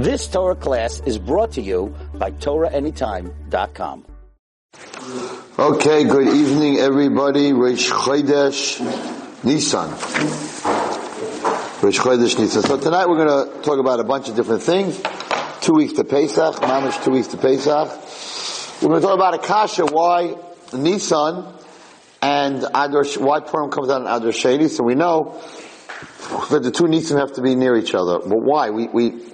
This Torah class is brought to you by TorahAnytime.com. Okay, good evening everybody. Rish Chodesh Nissan. Rish Chodesh Nissan. So tonight we're going to talk about a bunch of different things. Two weeks to Pesach, Mamish two weeks to Pesach. We're going to talk about Akasha, why Nissan and Adar, why Purim comes out in Adar Sheni. So we know that the two Nisan have to be near each other. But why? We, we,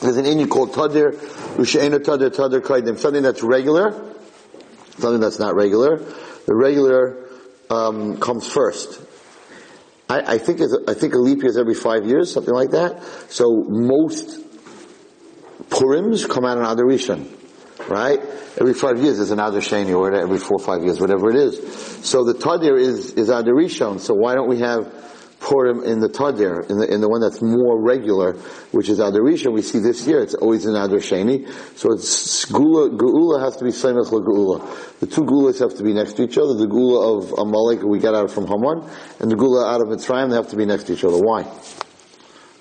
there's an Indian called Tadir, Ushaina Tadir, Tadir Kaidim, something that's regular, something that's not regular. The regular um, comes first. I, I think I think a leap year is every five years, something like that. So most Purims come out in Adar right? Every five years is an Adar or every four or five years, whatever it is. So the Tadir is is Adar. So why don't we have Purim in the Tadir, in the, in the one that's more regular, which is Adar Rishon. We see this year, it's always in Adar Sheni. So it's Gula, has to be Semech Geula. The two Gulas have to be next to each other. The Gula of Amalek we got out from Haman, and the Gula out of Mitzrayim, they have to be next to each other. Why?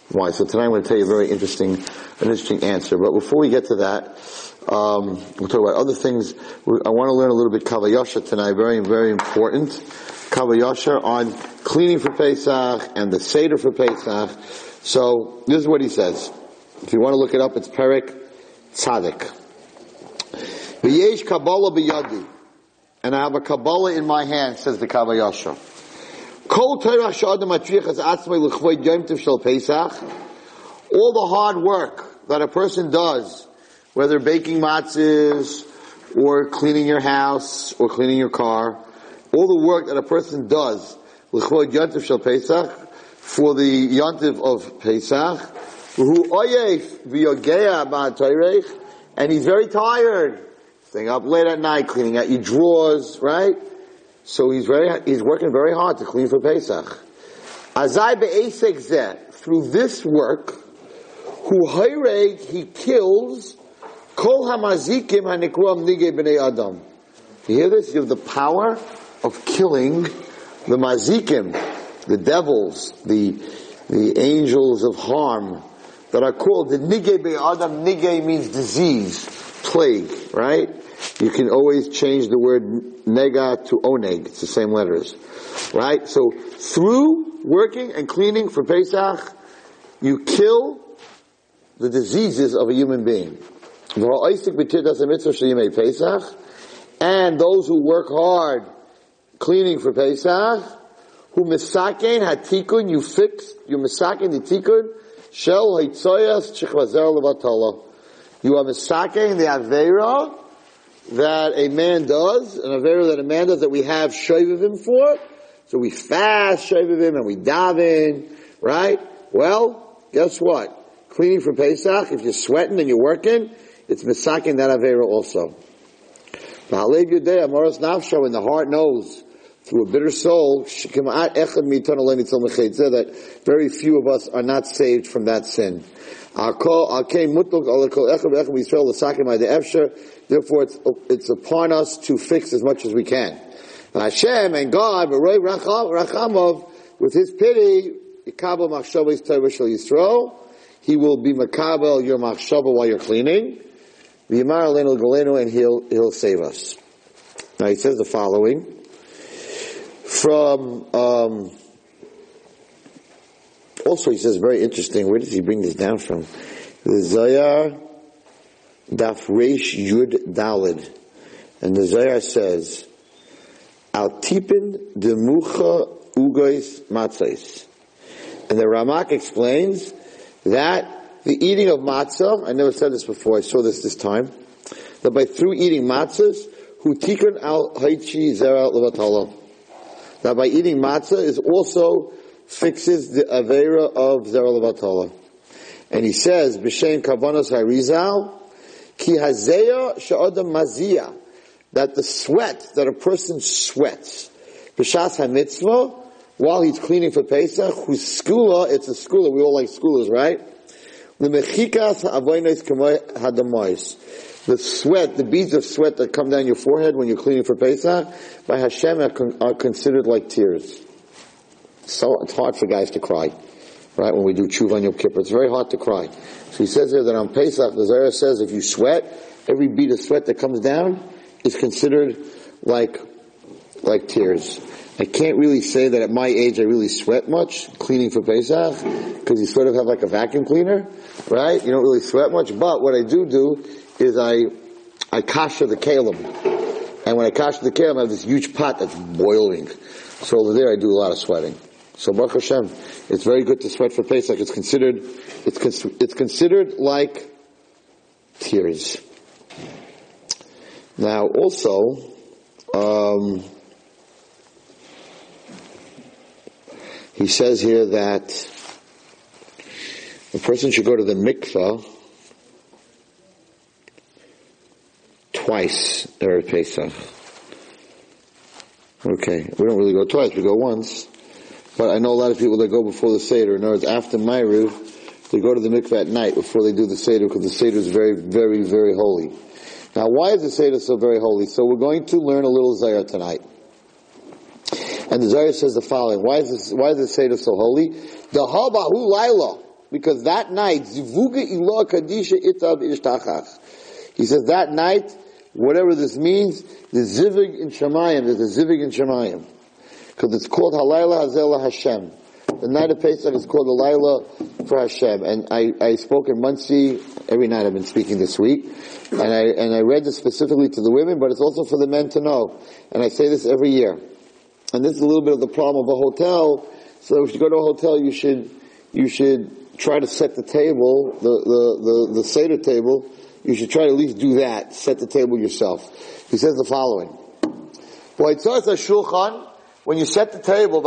Why? So tonight I'm going to tell you a very interesting, an interesting answer. But before we get to that, um, we'll talk about other things. I want to learn a little bit Kav HaYashar tonight. Very, very important. Kav HaYashar on cleaning for Pesach and the Seder for Pesach. So this is what he says. If you want to look it up, it's Perik Tzadik. V'yesh Kabbalah b'yadi. And I have a Kabbalah in my hand, says the Kav HaYashar. All the hard work that a person does, whether baking matzahs, or cleaning your house, or cleaning your car, all the work that a person does l'chvod yontif shel Pesach for the yontif of Pesach, who oyef and he's very tired, staying up late at night, cleaning out your drawers, right? So he's very, he's working very hard to clean for Pesach. Azai be'esek zeh, through this work, who hayreg, he kills kol hamazikim hanikruam nige b'nei adam. You hear this? You have the power of killing the mazikim, the devils, the, the angels of harm that are called the nige adam. Nige means disease, plague, right? You can always change the word nega to oneg. It's the same letters, right? So through working and cleaning for Pesach, you kill the diseases of a human being. And those who work hard cleaning for Pesach, who misaken hatikun, you fix, you misaken the tikun, shel haitzoyas chichvazer levatala. You are misaken the avera that a man does, an avera that a man does that we have him for. So we fast him and we daven, right? Well, guess what? Cleaning for Pesach, if you're sweating and you're working, it's misaken that avera also. V'halev yudei amoras nafsho, and the heart knows through a bitter soul, that very few of us are not saved from that sin. Therefore, it's, it's upon us to fix as much as we can. Hashem and God, with His pity, He will be makabel your machshava while you're cleaning. And He'll, He'll save us. Now He says the following. From um, also he says very interesting where does he bring this down from? The Zohar Daf Reish Yud Dalid. And the Zohar says Al Tipin Demucha Ugais Matzais and the Ramak explains that the eating of matzah, I never said this before, I saw this this time, that by through eating matzahs, who tikun al haichi zera levatala that by eating matzah is also fixes the avera of zera And he says, b'shem kavanos harizal, ki hazeya sha'adam mazia, that the sweat that a person sweats, b'shas ha-mitzvah, while he's cleaning for Pesach, whose skula, it's a skula, we all like skulas, right? The mechikas ha'avoinos hadamois the sweat, the beads of sweat that come down your forehead when you're cleaning for Pesach, by Hashem are, con- are considered like tears. So it's hard for guys to cry. right? When we do tshuva on Yom Kippur, it's very hard to cry. So he says here that on Pesach, the Zohar says if you sweat, every bead of sweat that comes down is considered like like tears. I can't really say that at my age I really sweat much cleaning for Pesach because you sort of have like a vacuum cleaner, right? You don't really sweat much, but what I do do is I I kasha the kalim, and when I kasha the kalim, I have this huge pot that's boiling. So over there, I do a lot of sweating. So Baruch Hashem, it's very good to sweat for Pesach. It's considered it's cons- it's considered like tears. Now, also. Um, He says here that a person should go to the mikvah twice Erev Pesach. Okay, we don't really go twice, we go once. But I know a lot of people that go before the Seder. In other words, after Ma'ariv, they go to the mikvah at night before they do the Seder because the Seder is very, very, very holy. Now, why is the Seder so very holy? So we're going to learn a little Zohar tonight. And the Zohar says the following. Why is this, why is the Seder so holy? The Habahu Laila. Because that night, Zivuga Ilah Kadisha Itab Ishtachach. He says that night, whatever this means, the Zivig in Shemayim, there's a Zivig in Shemayim. Because it's called Halayla Hazela Hashem. The night of Pesach is called the Laila for Hashem. And I, I spoke in Monsey, every night I've been speaking this week, and I, and I read this specifically to the women, but it's also for the men to know. And I say this every year. And this is a little bit of the problem of a hotel. So if you go to a hotel, you should, you should try to set the table, the, the, the, the Seder table. You should try to at least do that. Set the table yourself. He says the following. When you set the table,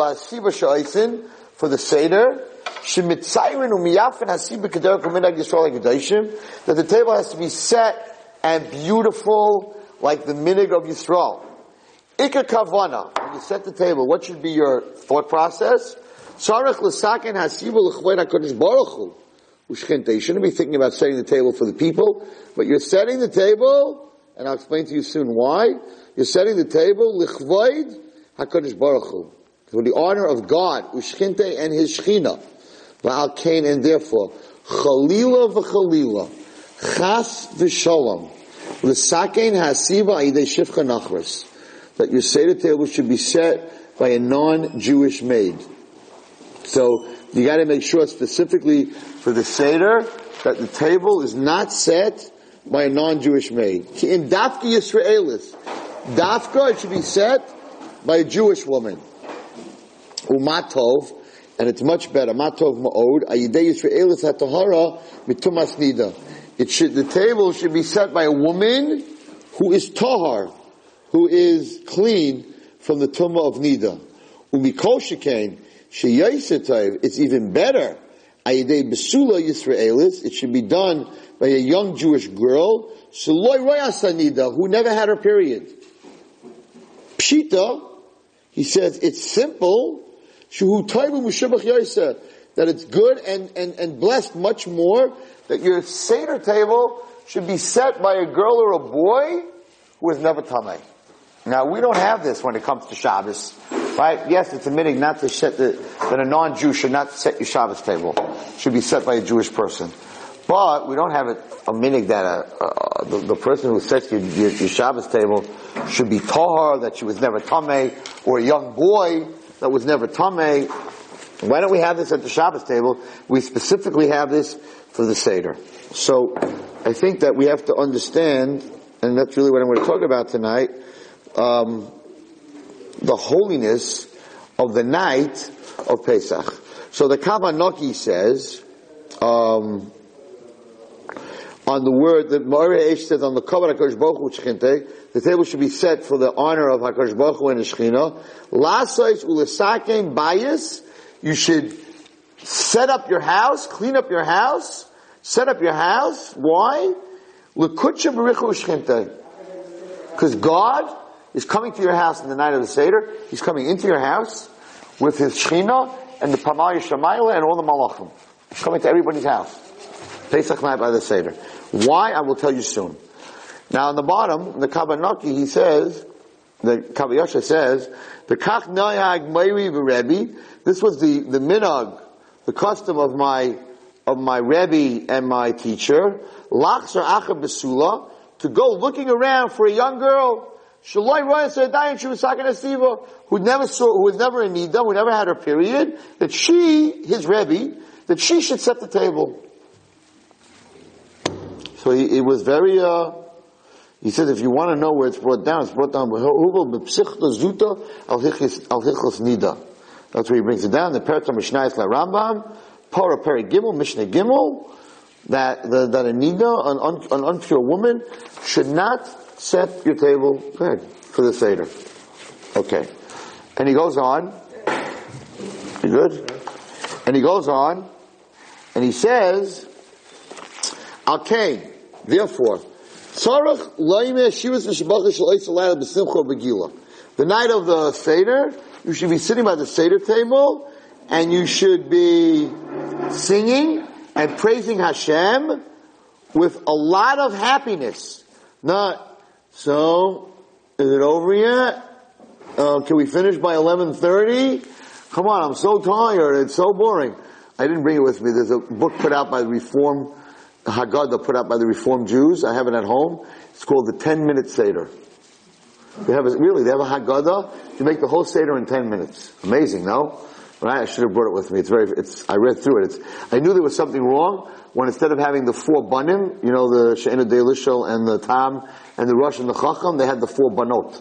for the Seder, that the table has to be set and beautiful like the minig of Yisrael. Ikka kavana. You set the table, what should be your thought process? You shouldn't be thinking about setting the table for the people, but you're setting the table, and I'll explain to you soon why. You're setting the table l'chved HaKadosh Baruch. For the honor of God, Ushchinte and His Shechina. Va'al Kain, and therefore, Chalila v'chalila. Chas v'sholom. L'saken hasiba idei shivcha nachris that your Seder table should be set by a non-Jewish maid. So you gotta make sure specifically for the Seder that the table is not set by a non-Jewish maid. In Dafka Yisraelis, Dafka it should be set by a Jewish woman. Umatov, and it's much better. Matov ma'od, ayidei Yisraelis hatahara mitumas nida. It should, the table should be set by a woman who is tahar, who is clean from the tumah of nida. Umikol shekain it's even better. Ayidei besula Yisraelis, it should be done by a young Jewish girl, Shaloi Royasanida, who never had her period. Pshita, he says, it's simple, Shuhu Taibu Mushabach that it's good and, and, and blessed much more, that your Seder table should be set by a girl or a boy who is never tamei. Now we don't have this when it comes to Shabbos, right? Yes, it's a not to set the, that a non-Jew should not set your Shabbos table. It should be set by a Jewish person. But we don't have a minig that a, uh, the, the, person who sets your, your, your, Shabbos table should be tahar, that she was never tamei, or a young boy that was never tamei. Why don't we have this at the Shabbos table? We specifically have this for the Seder. So, I think that we have to understand, and that's really what I'm going to talk about tonight, um, the holiness of the night of Pesach. So the Kabanoki says, um, on the word that Ma'areh says on the cover HaKadosh Baruch Hu the table should be set for the honor of HaKadosh Baruch and the Shechina. Lasais ulesakein bias, you should set up your house, clean up your house, set up your house. Why? Because God is coming to your house in the night of the Seder. He's coming into your house with his Shechina and the Pamayah Shemayla and all the Malachim. He's coming to everybody's house. Pesach night by the Seder. Why? I will tell you soon. Now on the bottom, the Kabanaki, he says, the Kav HaYashar says, the Kach Nayag Mayri Rebbe, this was the, the minog the custom of my of my Rebbe and my teacher, lachzer acha besula, to go looking around for a young girl, shaloi roya sadayin shuvasakin who never saw, who was never in nida, who never had her period, that she, his Rebbe, that she should set the table. So he, it was very, uh, he said, if you want to know where it's brought down, it's brought down Zuta al Hichos Nida. That's where he brings it down. The Perta Mishnayis La Rambam, Para Peri Gimel, Mishnah Gimel, that, that a Nida, an, un, an unpure woman, should not set your table, good, for the Seder. Okay. And he goes on. You good? And he goes on, and he says, Okay, therefore. The night of the Seder, you should be sitting by the Seder table, and you should be singing and praising Hashem with a lot of happiness. Not, so, is it over yet? Uh, can we finish by 11.30? Come on, I'm so tired, it's so boring. I didn't bring it with me. There's a book put out by the Reform Haggadah put out by the Reform Jews. I have it at home. It's called the 10 minute Seder. They have a, really, they have a Haggadah. You make the whole Seder in 10 minutes. Amazing, no? Right? I should have brought it with me. It's very, it's, I read through it. It's, I knew there was something wrong when instead of having the four banim, you know, the She'ena Delishal and the Tam and the Rosh and the Chacham, they had the four banot.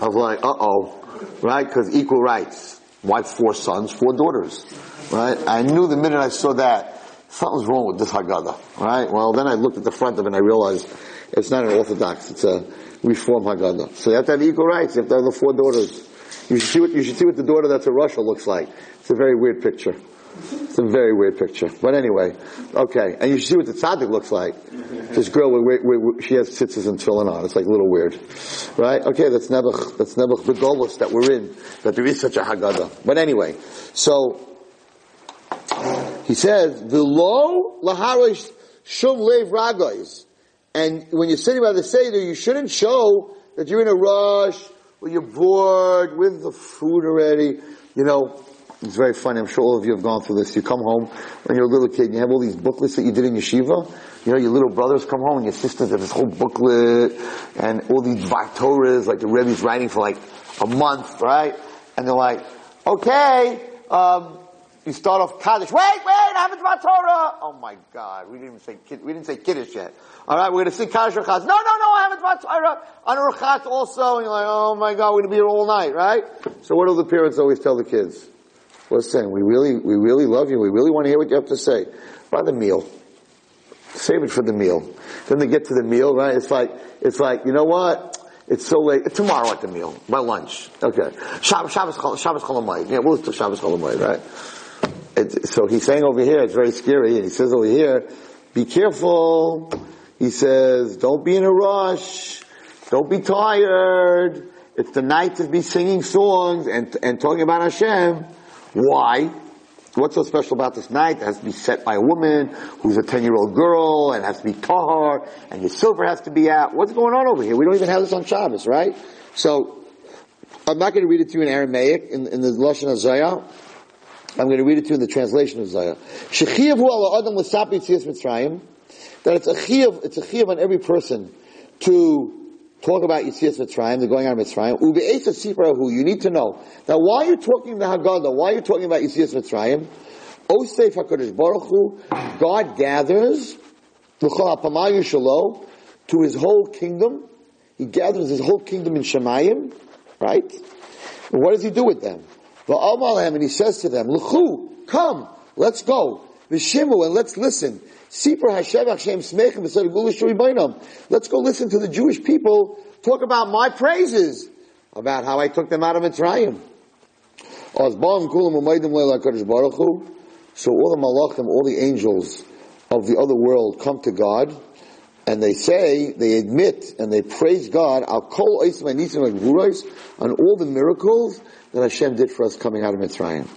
Was like, uh oh. Right? Cause equal rights. Why four sons, four daughters? Right? I knew the minute I saw that, something's wrong with this Haggadah, right? Well, then I looked at the front of it and I realized it's not an Orthodox, it's a Reform Haggadah. So you have to have equal rights, you have to have the four daughters. You should see what, you should see what the daughter that's a Russia looks like. It's a very weird picture. It's a very weird picture. But anyway, okay. And you should see what the tzaddik looks like. This girl, with, with, with, she has tzitzis and tefillin on. It's like a little weird. Right? Okay, that's Nebuch, that's Nebuch the Golos that we're in, that there is such a Haggadah. But anyway, so, he says, "V'lo laharish shum lev ragos." And when you're sitting by the seder, you shouldn't show that you're in a rush or you're bored with the food already. You know, it's very funny. I'm sure all of you have gone through this. You come home when you're a little kid and you have all these booklets that you did in yeshiva. You know, your little brothers come home and your sisters have this whole booklet and all these Torahs, like the Rebbe's writing for like a month, right? And they're like, okay, um, you start off Kaddish. Wait, wait, I haven't my Torah. Oh my God, we didn't even say we didn't say Kiddush yet. All right, we're going to sing Kaddish Rachatz. No, no, no, I haven't my Torah. On Rachatz also, and you're like, oh my God, we're going to be here all night, right? So what do the parents always tell the kids? Listen, we really, we really love you. We really want to hear what you have to say. By the meal. Save it for the meal. Then they get to the meal, right? It's like, it's like, you know what? It's so late. Tomorrow at the meal, by lunch. Okay. Shabbos, Shabbos, Shabbos Cholamayit. Yeah, we'll do Shabbos Cholamayit, right? It, so he's saying over here, it's very scary, and he says over here, be careful. He says, don't be in a rush. Don't be tired. It's the night to be singing songs and, and talking about Hashem. Why? What's so special about this night? It has to be set by a woman who's a 10 year old girl and has to be tahar and your silver has to be out. What's going on over here? We don't even have this on Shabbos, right? So, I'm not going to read it to you in Aramaic, in, in the Lashon Hazayah. I'm going to read it to you in the translation of Zayah. Shechiyav ala adam l'sapi tziyas Mitzrayim. That it's a chiyav, it's a chiyav on every person to talk about Yitzias Mitzrayim, the going on Mitzrayim. Ube'esa sifrahu, you need to know. Now why are you talking the Haggadah? Why are you talking about Yitzias Mitzrayim? Osef HaKadosh Baruch Hu, God gathers, to his whole kingdom. He gathers his whole kingdom in Shemayim, right? And what does he do with them? And he says to them, L'chu, come, let's go. V'shimu, and let's listen. Sipur Hashem Hashem Smechem Let's go listen to the Jewish people talk about my praises, about how I took them out of Mitzrayim. So all the malachim, all the angels of the other world come to God, and they say, they admit, and they praise God, I'll call niece and my on all the miracles that Hashem did for us coming out of Mitzrayim.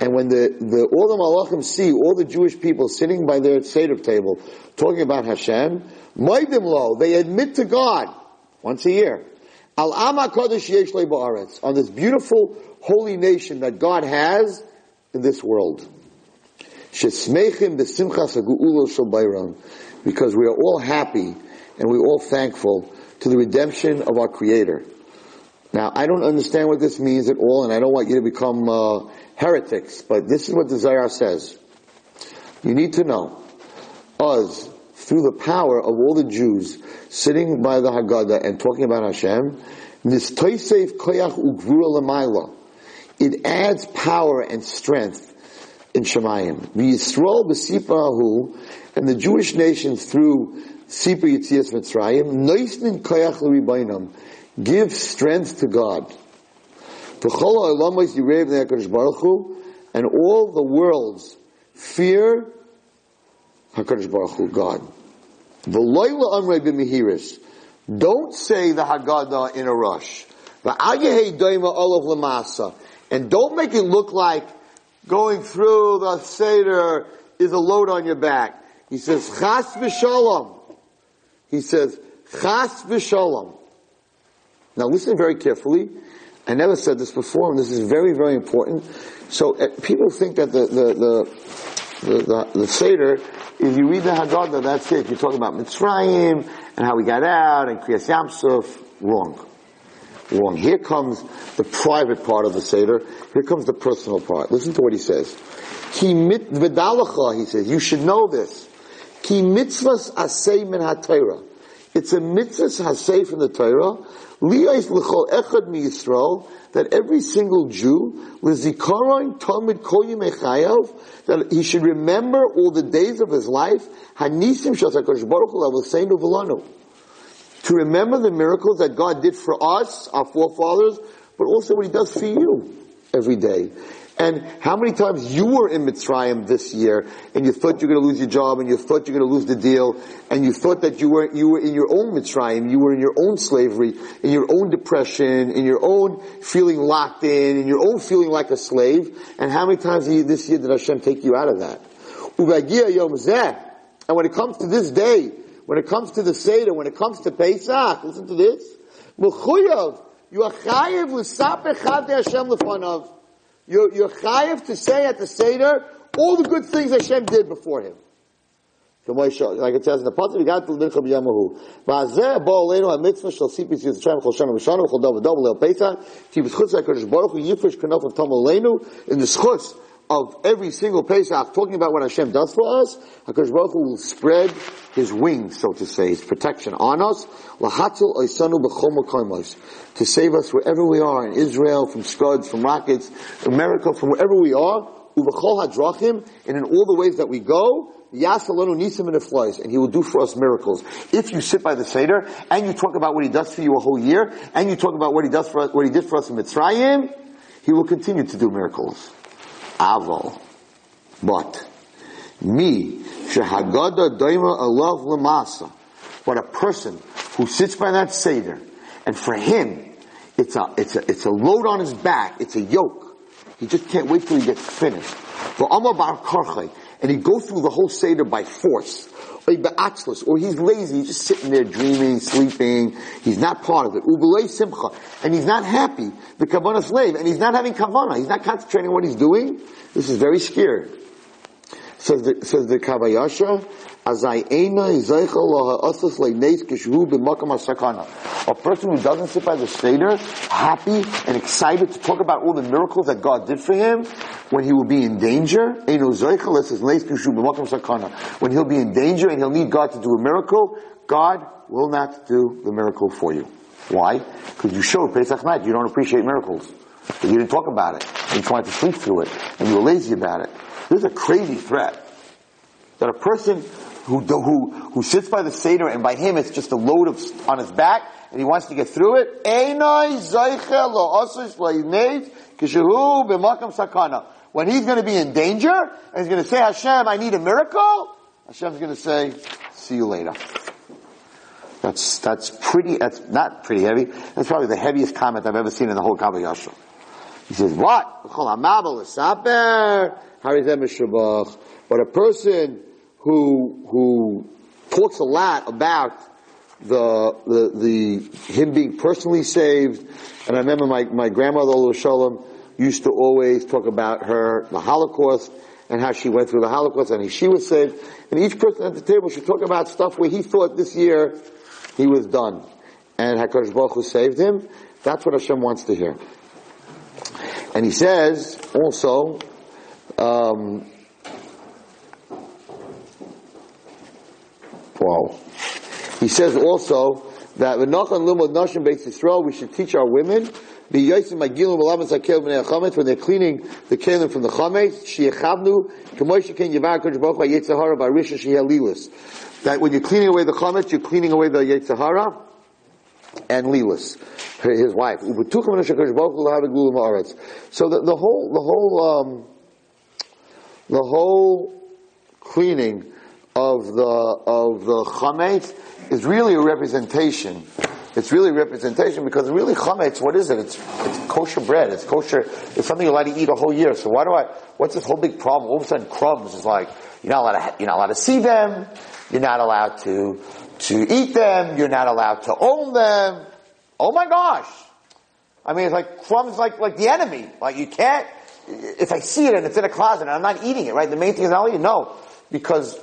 And when the, the, all the Malachim see all the Jewish people sitting by their Seder table talking about Hashem, lo, they admit to God once a year. Al Ama Kodesh Yesh on this beautiful holy nation that God has in this world. Shesmechim b'simchas ha'gu'ulo bayram, because we are all happy and we're all thankful to the redemption of our Creator. Now, I don't understand what this means at all, and I don't want you to become uh, heretics, but this is what the Zohar says. You need to know, us, through the power of all the Jews sitting by the Haggadah and talking about Hashem, it adds power and strength in Shemayim. V'Yisrael b'siparahu, and the Jewish nation through Sipar Yitzias Mitzrayim, noisnin koyach l'ribainam, give strength to God. V'chol ha'olamayis yirev ne'akadosh baruch Hu, and all the worlds fear HaKadosh Baruch Hu, God. V'loyla amrei b'mihiris. Don't say the Haggadah in a rush. V'agehei doima olav lamasa. And don't make it look like going through the Seder is a load on your back. He says, Chas v'shalom. He says, Chas v'shalom. Now listen very carefully. I never said this before, and this is very, very important. So uh, people think that the, the, the, the, the, the Seder is you read the Haggadah, that's it. You're talking about Mitzrayim, and how we got out, and Kriyas Yamsuf. Wrong. Wrong. Here comes the private part of the Seder. Here comes the personal part. Listen to what he says. Ki mit v'dalacha, he says, you should know this. Ki mitzvahs asay min ha-Torah. It's a mitzvah hasay from the Torah. Liyais l'chol echad mi Yisrael, that every single Jew, l'zikaron talmud koyim echayav, that he should remember all the days of his life, hanisim shas HaKadosh Baruch Hu l'avosenu v'lanu to remember the miracles that God did for us, our forefathers, but also what He does for you every day. And how many times you were in Mitzrayim this year, and you thought you're going to lose your job, and you thought you're going to lose the deal, and you thought that you were you were in your own Mitzrayim, you were in your own slavery, in your own depression, in your own feeling locked in, in your own feeling like a slave. And how many times this year did Hashem take you out of that? And when it comes to this day, when it comes to the Seder, when it comes to Pesach, listen to this. Mechuyav, you are chayiv l'sap echad Hashem l'fanav. You're, you're to say at the Seder all the good things Hashem did before him. Like it says in the Pasuk, we got to Mincha b'Yamahu. V'azeh bo aleinu ha-mitzvah shal sipis yitzrayim chol shana v'shana v'chol dav v'dav le'el Pesach ki b'schutz ha-Kodesh Baruch Hu yifresh kanof of tam aleinu in the schutz of every single Pesach, talking about what Hashem does for us, HaKadosh Baruch Hu will spread His wings, so to say, His protection on us, to save us wherever we are, in Israel, from scuds, from rockets, America, from wherever we are, and in all the ways that we go, and and he will do for us miracles. If you sit by the Seder, and you talk about what he does for you a whole year, and you talk about what he does for us, what he did for us in Mitzrayim, he will continue to do miracles. Aval. But, me, shehagada daima alav lamasa. But a person who sits by that Seder, and for him, it's a, it's a, it's a load on his back, it's a yoke. He just can't wait till he gets finished. For Amabar Karkhi, and he goes through the whole Seder by force or he's lazy, he's just sitting there dreaming, sleeping, he's not part of it. simcha, and he's not happy, the kavanah slave, and he's not having kavanah, he's not concentrating on what he's doing. This is very scary. Says the, says the Kav HaYashar, a person who doesn't sit by the Seder, happy and excited to talk about all the miracles that God did for him, when he will be in danger, when he'll be in danger and he'll need God to do a miracle, God will not do the miracle for you. Why? Because you showed Pesach night you don't appreciate miracles. You didn't talk about it. You tried to sleep through it. And you were lazy about it. This is a crazy threat. That a person who, who, who sits by the Seder and by him it's just a load of, on his back and he wants to get through it. When he's going to be in danger and he's going to say, Hashem, I need a miracle, Hashem's going to say, see you later. That's, that's pretty, that's not pretty heavy. That's probably the heaviest comment I've ever seen in the whole Kav HaYashar. He says, what? But a person who, who talks a lot about the, the, the, him being personally saved. And I remember my, my grandmother, Shalom, used to always talk about her, the Holocaust, and how she went through the Holocaust and she was saved. And each person at the table should talk about stuff where he thought this year he was done. And HaKadosh Baruch Hu saved him. That's what Hashem wants to hear. And he says also, um, wow. He says also that v'nochan limud nashim beis Yisrael, we should teach our women when they're cleaning the kelim from the chametz. That when you're cleaning away the chametz, you're cleaning away the yetzahara and Lilis, his wife. So the, the whole, the whole, um, the whole cleaning of the of the chametz is really a representation. It's really a representation because really chametz, what is it? It's, it's kosher bread. It's kosher. It's something you're allowed to eat a whole year. So why do I? What's this whole big problem? All of a sudden, crumbs is like you're not allowed to. You're not allowed to see them. You're not allowed to to eat them. You're not allowed to own them. Oh my gosh! I mean, it's like crumbs, like like the enemy. Like you can't. If I see it and it's in a closet and I'm not eating it, right? The main thing is not eat. No, because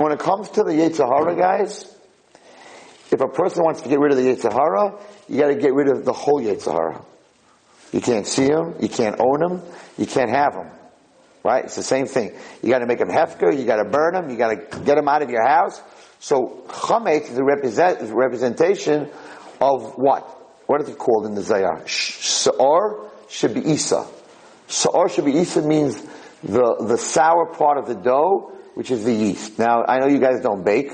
when it comes to the Yetzer Hara, guys, if a person wants to get rid of the Yetzer Hara, you got to get rid of the whole Yetzer Hara. You can't see him, you can't own him, you can't have him. Right? It's the same thing. You got to make him hefker, you got to burn him, you got to get him out of your house. So chametz is a, represent, representation of what? What is it called in the Zohar? Sa'ar should be Isa. Sa'ar should be Isa means the, the sour part of the dough, which is the yeast. Now, I know you guys don't bake,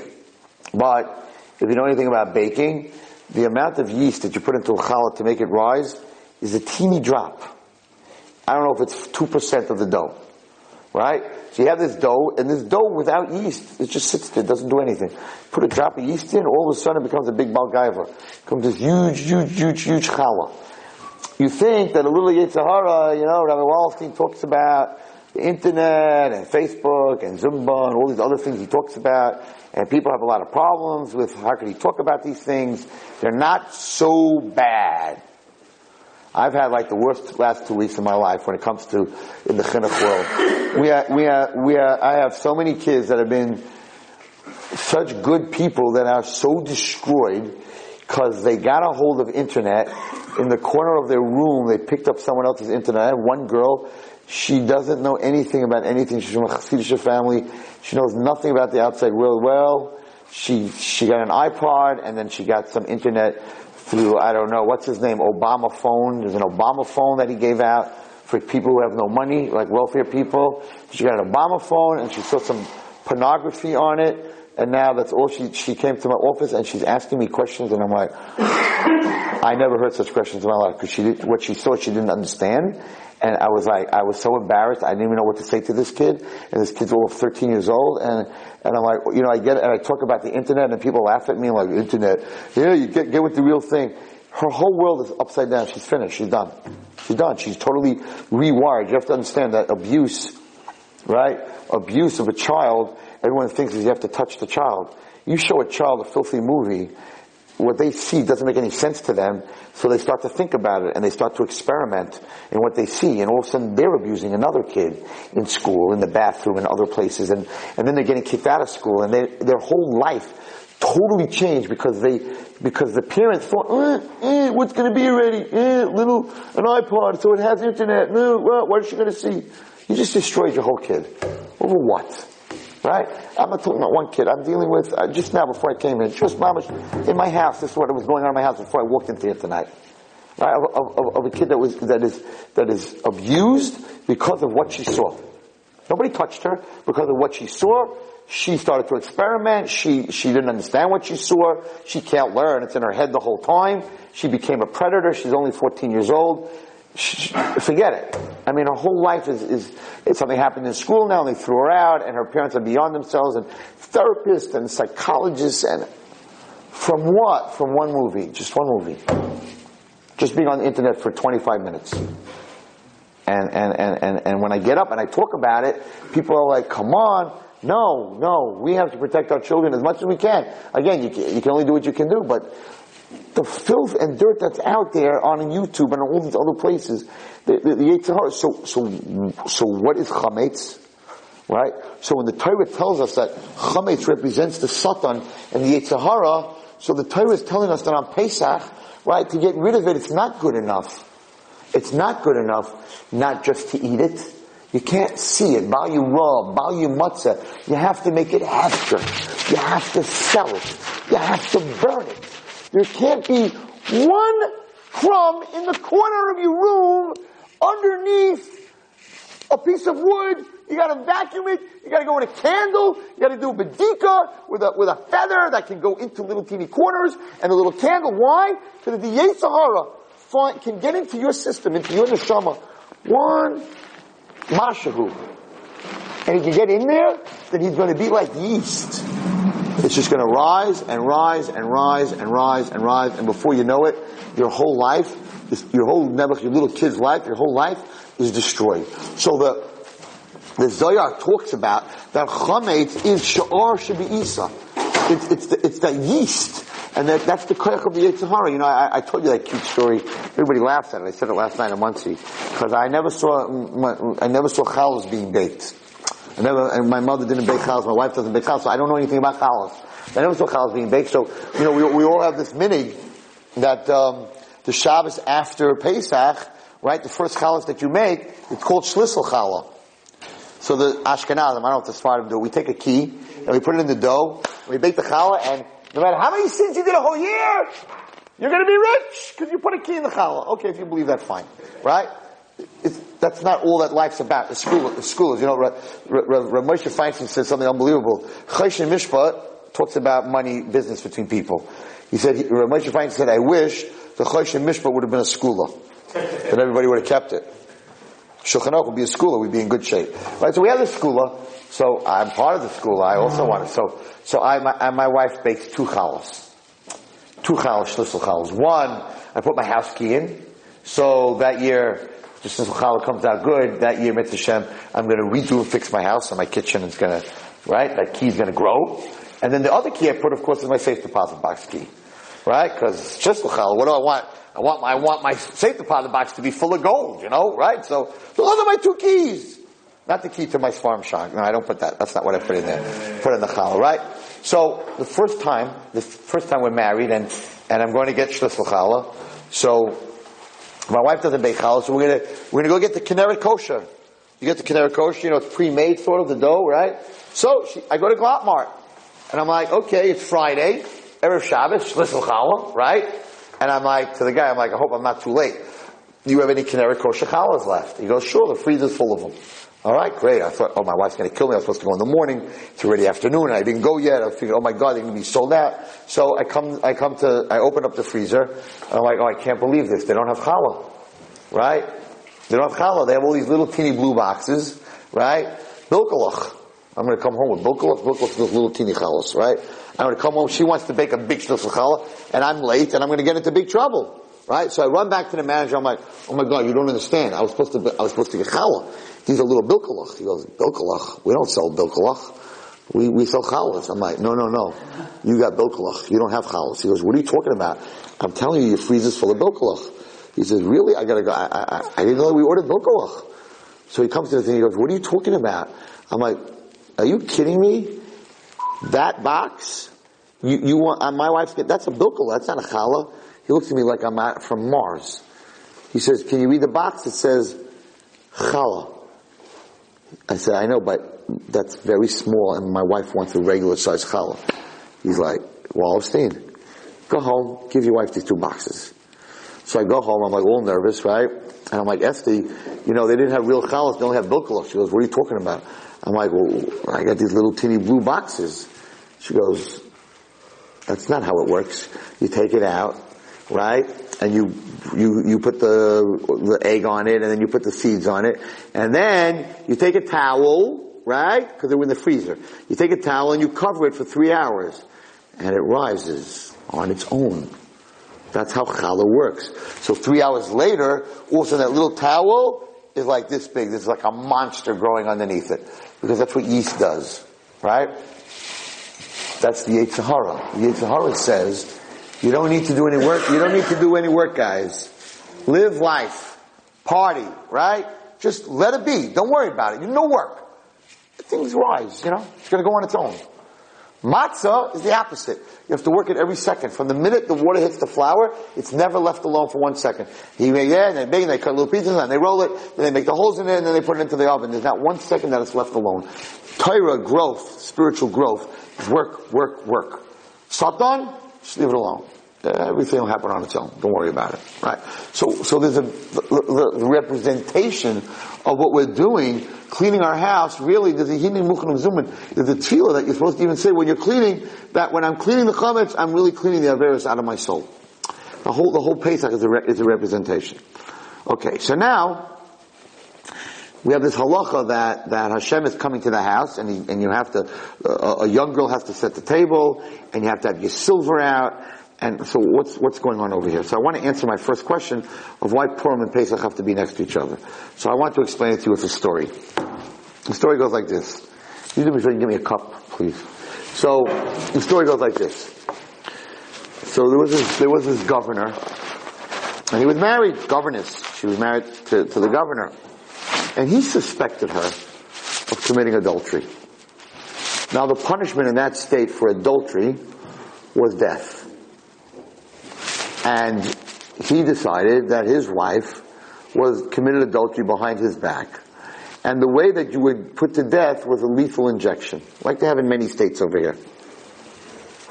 but if you know anything about baking, the amount of yeast that you put into a challah to make it rise is a teeny drop. I don't know if it's 2% of the dough. Right? So you have this dough, and this dough without yeast, it just sits there, doesn't do anything. Put a drop of yeast in, all of a sudden it becomes a big balgaiva. It becomes this huge, huge, huge, huge challah. You think that a little Yetzer Hara, you know, Rabbi Wallerstein talks about the internet and Facebook and Zumba and all these other things he talks about, and people have a lot of problems with how could he talk about these things. They're not so bad. I've had like the worst last two weeks of my life when it comes to in the chinuch world. We are, we are, we are, I have so many kids that have been such good people that are so destroyed because they got a hold of internet in the corner of their room. They picked up someone else's internet. I have one girl. She doesn't know anything about anything. She's from a Hasidic family. She knows nothing about the outside world. Well, she she got an iPod and then she got some internet through, I don't know, what's his name, Obama phone. There's an Obama phone that he gave out for people who have no money, like welfare people. She got an Obama phone and she saw some pornography on it. And now that's all she, she came to my office and she's asking me questions and I'm like, I never heard such questions in my life because she did, what she saw she didn't understand. And I was like, I was so embarrassed. I didn't even know what to say to this kid. And this kid's all 13 years old. And, and I'm like, you know, I get. And I talk about the internet and people laugh at me like, internet. Yeah, you get, get with the real thing. Her whole world is upside down. She's finished. She's done. She's done. She's totally rewired. You have to understand that abuse, right? Abuse of a child, everyone thinks is you have to touch the child. You show a child a filthy movie, what they see doesn't make any sense to them, so they start to think about it and they start to experiment in what they see, and all of a sudden they're abusing another kid in school, in the bathroom, in other places, and, and then they're getting kicked out of school, and they, their whole life totally changed because they, because the parents thought, eh, eh, what's going to be already? Eh, little, an iPod, so it has internet. No, well, what is she going to see? You just destroyed your whole kid. Over what? Right? I'm not talking about one kid. I'm dealing with, uh, just now before I came in, just mamash, in my house, this is what was going on in my house before I walked into here tonight. Right? Of, of, of a kid that was, that is, that is abused because of what she saw. Nobody touched her because of what she saw. She started to experiment. She, she didn't understand what she saw. She can't learn. It's in her head the whole time. She became a predator. She's only 14 years old forget it. I mean, her whole life is, is, is, something happened in school now and they threw her out and her parents are beyond themselves and therapists and psychologists and from what? From one movie, just one movie. Just being on the internet for 25 minutes. And, and, and, and, and when I get up and I talk about it, people are like, come on, No, no. We have to protect our children as much as we can. Again, you can, you can only do what you can do, but the filth and dirt that's out there on YouTube and all these other places, the, the, the. So, so, so what is chametz? Right? So when the Torah tells us that chametz represents the Satan and the Yetzer Hara, so the Torah is telling us that on Pesach, right, to get rid of it, it's not good enough. It's not good enough not just to eat it. You can't see it. Bal you raw, bal you matzah. You have to make it hefker. You have to sell it. You have to burn it. There can't be one crumb in the corner of your room underneath a piece of wood. You gotta vacuum it. You gotta go in a candle. You gotta do a bedika with a, with a feather that can go into little teeny corners and a little candle. Why? So that the Hara can get into your system, into your neshama. One mashahu. And he can get in there, then he's to be like yeast. It's just going to rise and rise and rise and rise and rise, and before you know it, your whole life, your whole never, your little kid's life, your whole life is destroyed. So the the Zohar talks about that chametz is sha'ar isa. It's it's the, it's that yeast, and that, that's the koyach of the Yetzer Hara. You know, I, I told you that cute story. Everybody laughs at it. I said it last night in Monsey because I never saw I never saw challahs being baked. I never, and my mother didn't bake challahs, my wife doesn't bake challahs, so I don't know anything about challahs. I never saw challahs being baked, so, you know, we, we all have this mini that, um, the Shabbos after Pesach, right, the first challahs that you make, it's called Shlisel challah. So the Ashkenazim, I don't know what the Sfardim do, we take a key, and we put it in the dough, we bake the challah, and no matter how many sins you did a whole year, you're gonna be rich, because you put a key in the challah. Okay, if you believe that, fine. Right? It's, that's not all that life's about. The school, the school is, you know, Rav Moshe Feinstein says something unbelievable. Choshen Mishpat talks about money, business between people. He said, Rav Moshe Feinstein said, I wish the Choshen Mishpat would have been a schooler. That everybody would have kept it. Shulchan would be a schooler, we'd be in good shape. Right, so we have a schooler, so I'm part of the schooler, I also want it. So, so I, my, my wife bakes two challahs. Two challahs, shlisel challahs. One, I put my house key in, so that year, just since challah comes out good, that year, Mitzvah I'm going to redo and fix my house and my kitchen is going to, right? That key is going to grow. And then the other key I put, of course, is my safe deposit box key. Right? Because just challah, what do I want? I want my, I want my safe deposit box to be full of gold, you know, right? So, those are my two keys. Not the key to my farm shop. No, I don't put that. That's not what I put in there. Put in the challah, right? So, the first time, the first time we're married and, and I'm going to get shlisel challah. So, my wife doesn't bake challah, so we're gonna, we're gonna go get the Kinneret kosher. You get the Kinneret kosher, you know, it's pre-made sort of, the dough, right? So, she, I go to Glattmart. And I'm like, okay, it's Friday, Erev Shabbos, Shlisel Challah, right? And I'm like, to the guy, I'm like, I hope I'm not too late. Do you have any Kinneret kosher challahs left? He goes, sure, the freezer's full of them. All right, great. I thought, oh, my wife's going to kill me. I was supposed to go in the morning. It's already afternoon, I didn't go yet. I figured, oh my God, they're going to be sold out. So I come, I come to, I open up the freezer, and I'm like, oh, I can't believe this. They don't have challah, right? They don't have challah. They have all these little teeny blue boxes, right? Bilkalach. I'm going to come home with bilkalach. Bilkalach those little teeny challahs, right? I'm going to come home. She wants to bake a big shlichus challah, and I'm late, and I'm going to get into big trouble. Right? So I run back to the manager. I'm like, oh my God, you don't understand. I was supposed to, I was supposed to get challah. He's a little bilkalach. He goes, bilkalach? We don't sell bilkalach. We, we sell challahs. I'm like, no, no, no. You got bilkalach. You don't have challahs. He goes, what are you talking about? I'm telling you, your freezer's full of bilkalach. He says, really? I gotta go. I, I, I didn't know we ordered bilkalach. So he comes to the thing, he goes, what are you talking about? I'm like, are you kidding me? That box? You, you want, uh, my wife's, that's a bilkalach. That's not a challah. He looks at me like I'm from Mars. He says, can you read the box? It says, challah. I said, I know, but that's very small and my wife wants a regular size challah. He's like, well, Epstein, go home, give your wife these two boxes. So I go home, I'm like all nervous, right? And I'm like, Esty, you know, they didn't have real challahs, they only have bilkalach. She goes, what are you talking about? I'm like, well, I got these little teeny blue boxes. She goes, that's not how it works. You take it out, right? And you, you, you put the, the egg on it and then you put the seeds on it. And then you take a towel, right? Because they're in the freezer. You take a towel and you cover it for three hours. And it rises on its own. That's how challah works. So three hours later, also that little towel is like this big. There's like a monster growing underneath it. Because that's what yeast does. Right? That's the Yetzer Hara. The Yetzer Hara says, you don't need to do any work. You don't need to do any work, guys. Live life. Party. Right? Just let it be. Don't worry about it. You no work. Things rise, you know. It's gonna go on its own. Matzah is the opposite. You have to work it every second. From the minute the water hits the flour, it's never left alone for one second. And they they cut little pieces, and they roll it, then they make the holes in it, and then they put it into the oven. There's not one second that it's left alone. Torah growth, spiritual growth, is work, work, work. Satan, just leave it alone. Uh, everything will happen on its own. Don't worry about it. Right? So, so there's a the, the representation of what we're doing, cleaning our house. Really, there's a hinin mukhanim zuman. There's a tefillah that you're supposed to even say when you're cleaning. That when I'm cleaning the chametz, I'm really cleaning the averis out of my soul. The whole the whole Pesach is a, re, is a representation. Okay, so now we have this halacha that, that Hashem is coming to the house and, he, and you have to, uh, a young girl has to set the table and you have to have your silver out and so what's, what's going on over here? So I want to answer my first question of why Purim and Pesach have to be next to each other. So I want to explain it to you with a story. The story goes like this. You do me sure you give me a cup, please. So the story goes like this. So there was this, there was this governor, and he was married, governess. She was married to, to the governor. And he suspected her of committing adultery. Now the punishment in that state for adultery was death. And he decided that his wife was committed adultery behind his back. And the way that you would put to death was a lethal injection, like they have in many states over here.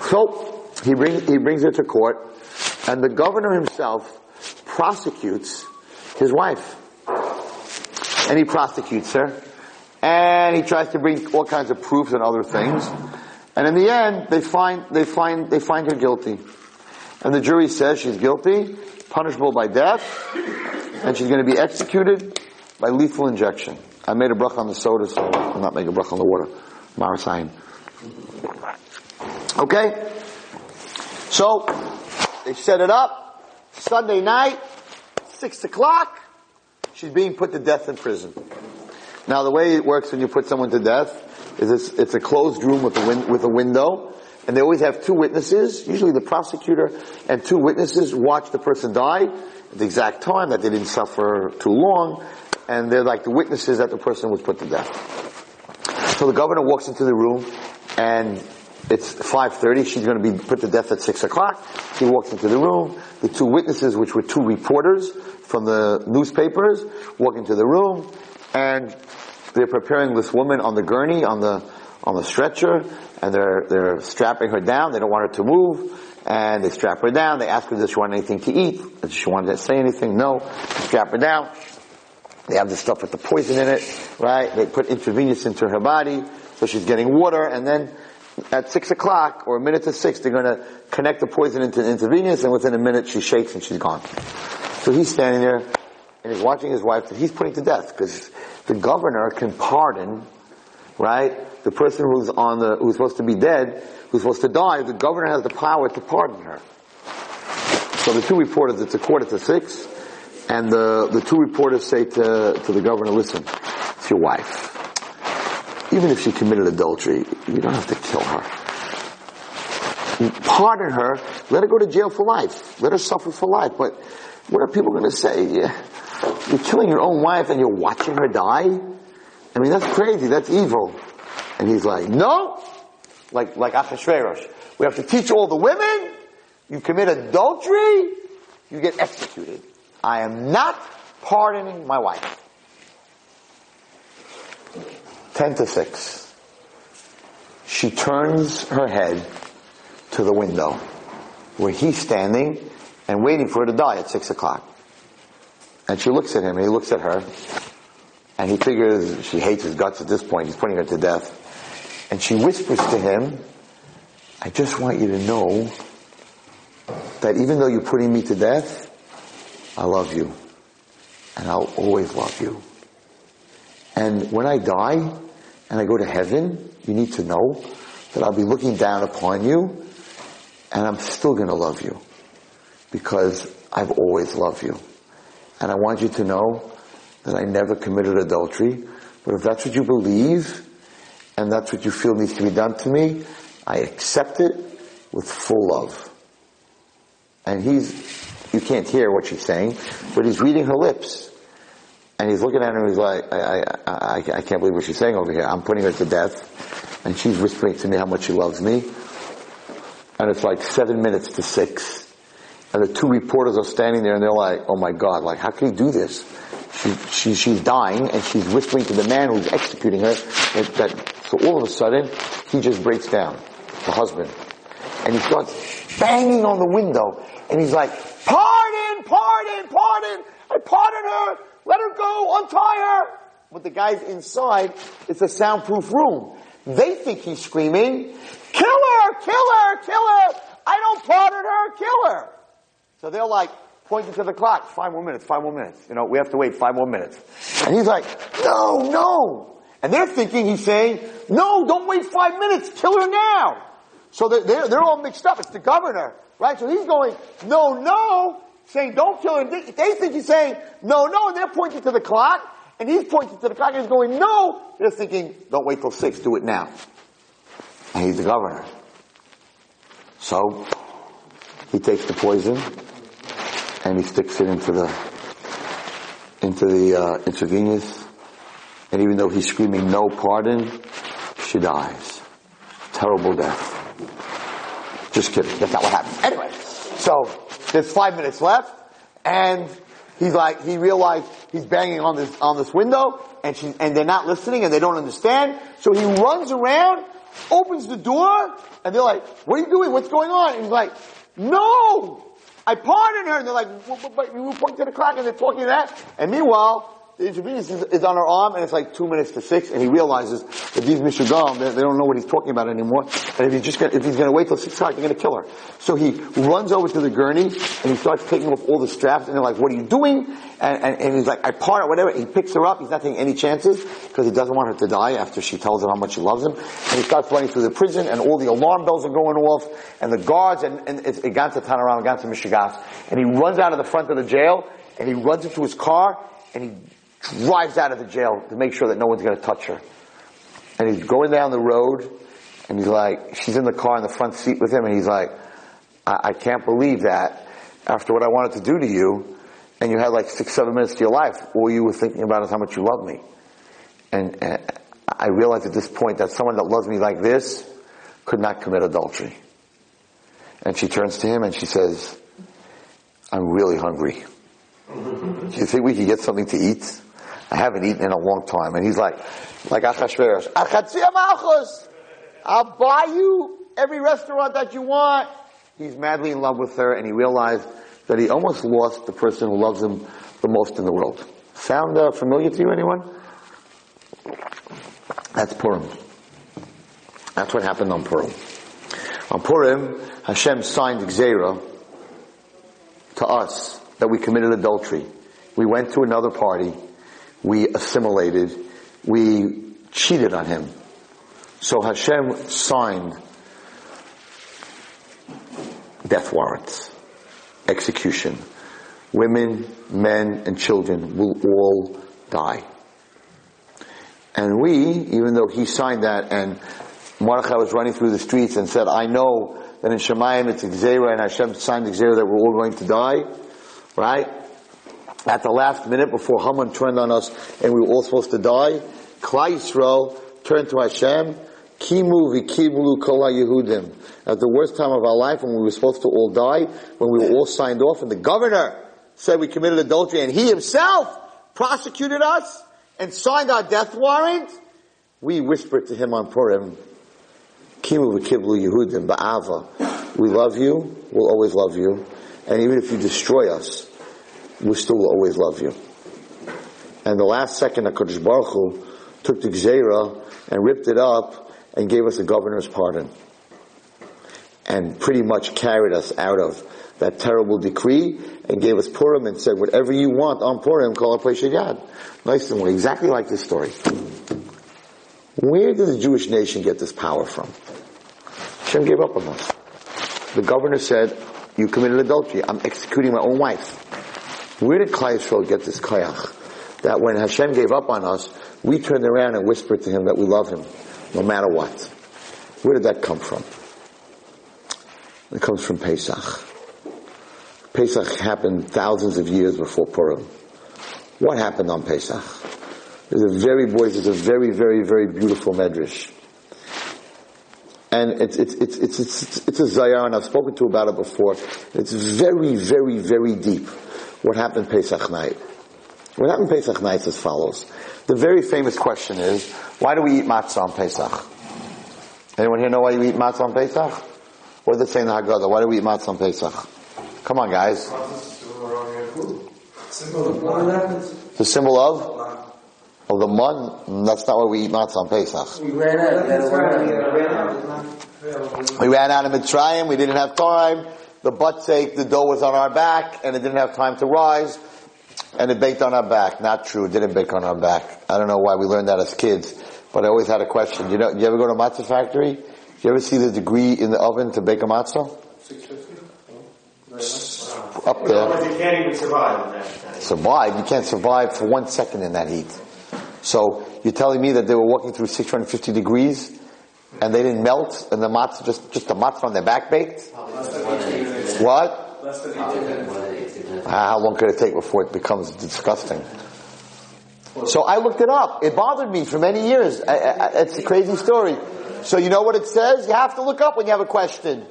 So he brings he brings her to court, and the governor himself prosecutes his wife, and he prosecutes her, and he tries to bring all kinds of proofs and other things, and in the end, they find they find they find her guilty. And the jury says she's guilty, punishable by death, and she's going to be executed by lethal injection. I made a bracha on the soda, so I'm not making a bracha on the water. Marasayin. Okay? So, they set it up. Sunday night, six o'clock, she's being put to death in prison. Now the way it works when you put someone to death is it's, it's a closed room with a, win- with a window, and they always have two witnesses, usually the prosecutor and two witnesses watch the person die at the exact time that they didn't suffer too long, and they're like the witnesses that the person was put to death. So the governor walks into the room, and it's 5.30, she's going to be put to death at 6 o'clock. He walks into the room, the two witnesses, which were two reporters from the newspapers, walk into the room, and they're preparing this woman on the gurney, on the, on the stretcher, and they're, they're strapping her down. They don't want her to move. And they strap her down. They ask her, does she want anything to eat? Does she want to say anything? No. They strap her down. They have the stuff with the poison in it, right? They put intravenous into her body, so she's getting water, and then at six o'clock, or a minute to six, they're gonna connect the poison into the intravenous, and within a minute she shakes and she's gone. So he's standing there, and he's watching his wife that he's putting to death, because the governor can pardon, right? the person who's on the, who's supposed to be dead, who's supposed to die, the governor has the power to pardon her. So the two reporters, it's a quarter to six, and the, the two reporters say to, to the governor, listen, it's your wife. Even if she committed adultery, you don't have to kill her. Pardon her, let her go to jail for life. Let her suffer for life. But what are people going to say? You're killing your own wife and you're watching her die? I mean, that's crazy. That's evil. And he's like, no, like, like Achashverosh. We have to teach all the women, you commit adultery, you get executed. I am not pardoning my wife. 10 to 6. She turns her head to the window where he's standing and waiting for her to die at 6 o'clock. And she looks at him and he looks at her and he figures she hates his guts at this point. He's putting her to death. And she whispers to him, I just want you to know that even though you're putting me to death, I love you. And I'll always love you. And when I die and I go to heaven, you need to know that I'll be looking down upon you and I'm still going to love you because I've always loved you. And I want you to know that I never committed adultery, but if that's what you believe, and that's what you feel needs to be done to me, I accept it with full love. And he's, you can't hear what she's saying, but he's reading her lips. And he's looking at her and he's like, I, I, I, I can't believe what she's saying over here. I'm putting her to death. And she's whispering to me how much she loves me. And it's like seven minutes to six. And the two reporters are standing there and they're like, oh my God, like how can he do this? She, she, she's dying and she's whispering to the man who's executing her that, that, so all of a sudden he just breaks down, the husband. And he starts banging on the window and he's like, pardon, pardon, pardon, I pardon her, let her go, untie her. But the guy's inside, it's a soundproof room. They think he's screaming, kill her, kill her, kill her, I don't pardon her, kill her. So they're like pointing to the clock, five more minutes, five more minutes. You know, we have to wait five more minutes. And he's like, no, no. And they're thinking he's saying, no, don't wait five minutes, kill her now. So they're, they're, all mixed up. It's the governor, right? So he's going, no, no, saying don't kill her. They, they think he's saying, no, no, and they're pointing to the clock. And he's pointing to the clock and he's going, no. They're thinking, don't wait till six, do it now. And he's the governor. So, he takes the poison and he sticks it into the into the uh, intravenous. And even though he's screaming no pardon, she dies. Terrible death. Just kidding. That's not what happened. Anyway, so there's five minutes left, and he's like, he realized he's banging on this on this window, and she and they're not listening, and they don't understand. So he runs around, opens the door, and they're like, "What are you doing? What's going on?" And he's like, "No, I pardon her. And they're like, but, you point to the clock and they're talking that. And meanwhile, the intravenous is, is, on her arm and it's like two minutes to six and he realizes that these. Gum, they, they, don't know what he's talking about anymore. And if he's just gonna, if he's gonna wait till six o'clock, they're gonna kill her. So he runs over to the gurney and he starts taking off all the straps and they're like, what are you doing? And, and, and he's like, I part whatever. He picks her up. He's not taking any chances because he doesn't want her to die after she tells him how much she loves him. And he starts running through the prison and all the alarm bells are going off and the guards and, and it's Eganta Tanaram, Eganta Mishigas. And he runs out of the front of the jail and he runs into his car and he drives out of the jail to make sure that no one's going to touch her. And he's going down the road, and he's like, she's in the car in the front seat with him, and he's like, I, I can't believe that after what I wanted to do to you, and you had like six, seven minutes to your life, all you were thinking about is how much you love me. And, and I realized at this point that someone that loves me like this could not commit adultery. And she turns to him and she says, I'm really hungry. Do you think we could get something to eat? I haven't eaten in a long time. And he's like, like Achashverosh, I'll buy you every restaurant that you want. He's madly in love with her and he realized that he almost lost the person who loves him the most in the world. Sound uh, familiar to you, anyone? That's Purim. That's what happened on Purim. On Purim, Hashem signed Gzera to us that we committed adultery. We went to another party we assimilated, we cheated on him. So Hashem signed death warrants, execution. Women, men, and children will all die. And we, even though he signed that and Mordechai was running through the streets and said, I know that in Shemayim it's Gzera and Hashem signed Gzera that we're all going to die, right? At the last minute before Haman turned on us and we were all supposed to die, Klal Yisrael turned to Hashem, Kimu v'kiblu kol Yehudim. At the worst time of our life, when we were supposed to all die, when we were all signed off, and the governor said we committed adultery, and he himself prosecuted us and signed our death warrant, we whispered to him on Purim, Kimu v'kiblu Yehudim ba'ava. We love you, we'll always love you, and even if you destroy us, we still always love you. And the last second, HaKadosh Baruch Hu took the Gzera and ripped it up and gave us a governor's pardon. And pretty much carried us out of that terrible decree and gave us Purim and said, whatever you want on Purim, call a it Yad. Nice and exactly like this story. Where did the Jewish nation get this power from? Hashem gave up on us. The governor said, you committed adultery. I'm executing my own wife. Where did Klal Yisrael get this kayach? That when Hashem gave up on us, we turned around and whispered to him that we love him. no matter what. Where did that come from? It comes from Pesach. Pesach happened thousands of years before Purim. What happened on Pesach? There's a very, boys, there's a very, very, very beautiful medrash. And it's, it's, it's, it's, it's, it's a Zohar, and I've spoken to about it before. It's very, very, very deep. What happened Pesach night? What happened Pesach night is as follows. The very famous question is, why do we eat matzah on Pesach? Anyone here know why you eat matzah on Pesach? What does it say in the Haggadah? Why do we eat matzah on Pesach? Come on, guys. The symbol of? Of the mun? That's not why we eat matzah on Pesach. We ran out. Of it. We ran out of Mitzrayim. We didn't have time. The batzek, the dough was on our back, and it didn't have time to rise, and it baked on our back. Not true. It didn't bake on our back. I don't know why we learned that as kids, but I always had a question. You know, you ever go to a matzah factory? Do you ever see the degree in the oven to bake a matzah? Six hundred fifty. Up there. You can't even survive in that. survive. You can't survive for one second in that heat. So you're telling me that they were walking through 650 degrees and they didn't melt and the matzah just just the matzah on their back baked? What? Ah, How long could it take before it becomes disgusting? So I looked it up. It bothered me for many years. I, I, it's a crazy story. So you know what it says? You have to look up when you have a question.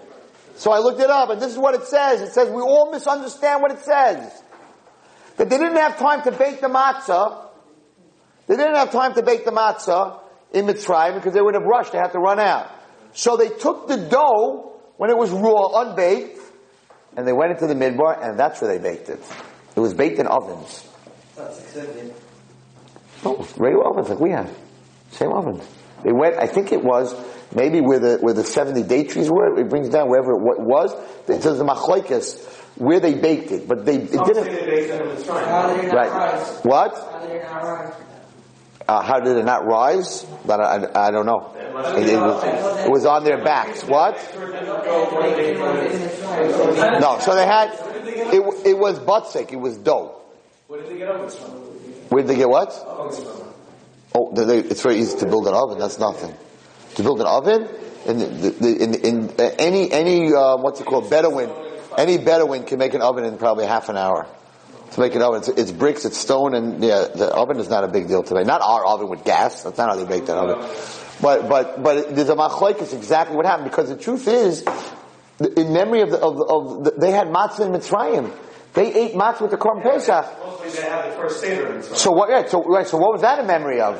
So I looked it up, and this is what it says. It says we all misunderstand what it says. That they didn't have time to bake the matzah. They didn't have time to bake the matzah in Mitzrayim because they would have rushed. They had to run out. So they took the dough when it was raw, unbaked, and they went into the midbar, and that's where they baked it. It was baked in ovens. Oh, regular ovens like we have. Same ovens. They went, I think it was maybe where the, where the 70 date trees were, it brings down wherever it wa- was. It says the machloikas, where they baked it, but they, it oh, didn't, they baked them in Mitzrayim. How not right. rise? What? Uh, how did it not rise? I, I, I don't know. It, it was, it was on their backs. What? No, so they had, it, it was batzek, it was dough. Where did they get ovens from? Where did they get what? From. Oh, they, they- it's very easy to build an oven. That's nothing. To build an oven, in, the, the, in, in uh, any any uh, what's it called Bedouin, any Bedouin can make an oven in probably half an hour. To make an oven, it's, it's bricks, it's stone, and yeah, the oven is not a big deal today. Not our oven with gas. That's not how they make that oven. But but but there's a machlokes exactly what happened because the truth is, in memory of the, of, of the, they had matzah in Mitzrayim. They ate matzah with the Korban Pesach. Mostly they had the first Seder. So what? Yeah, so right. So what was that in memory of?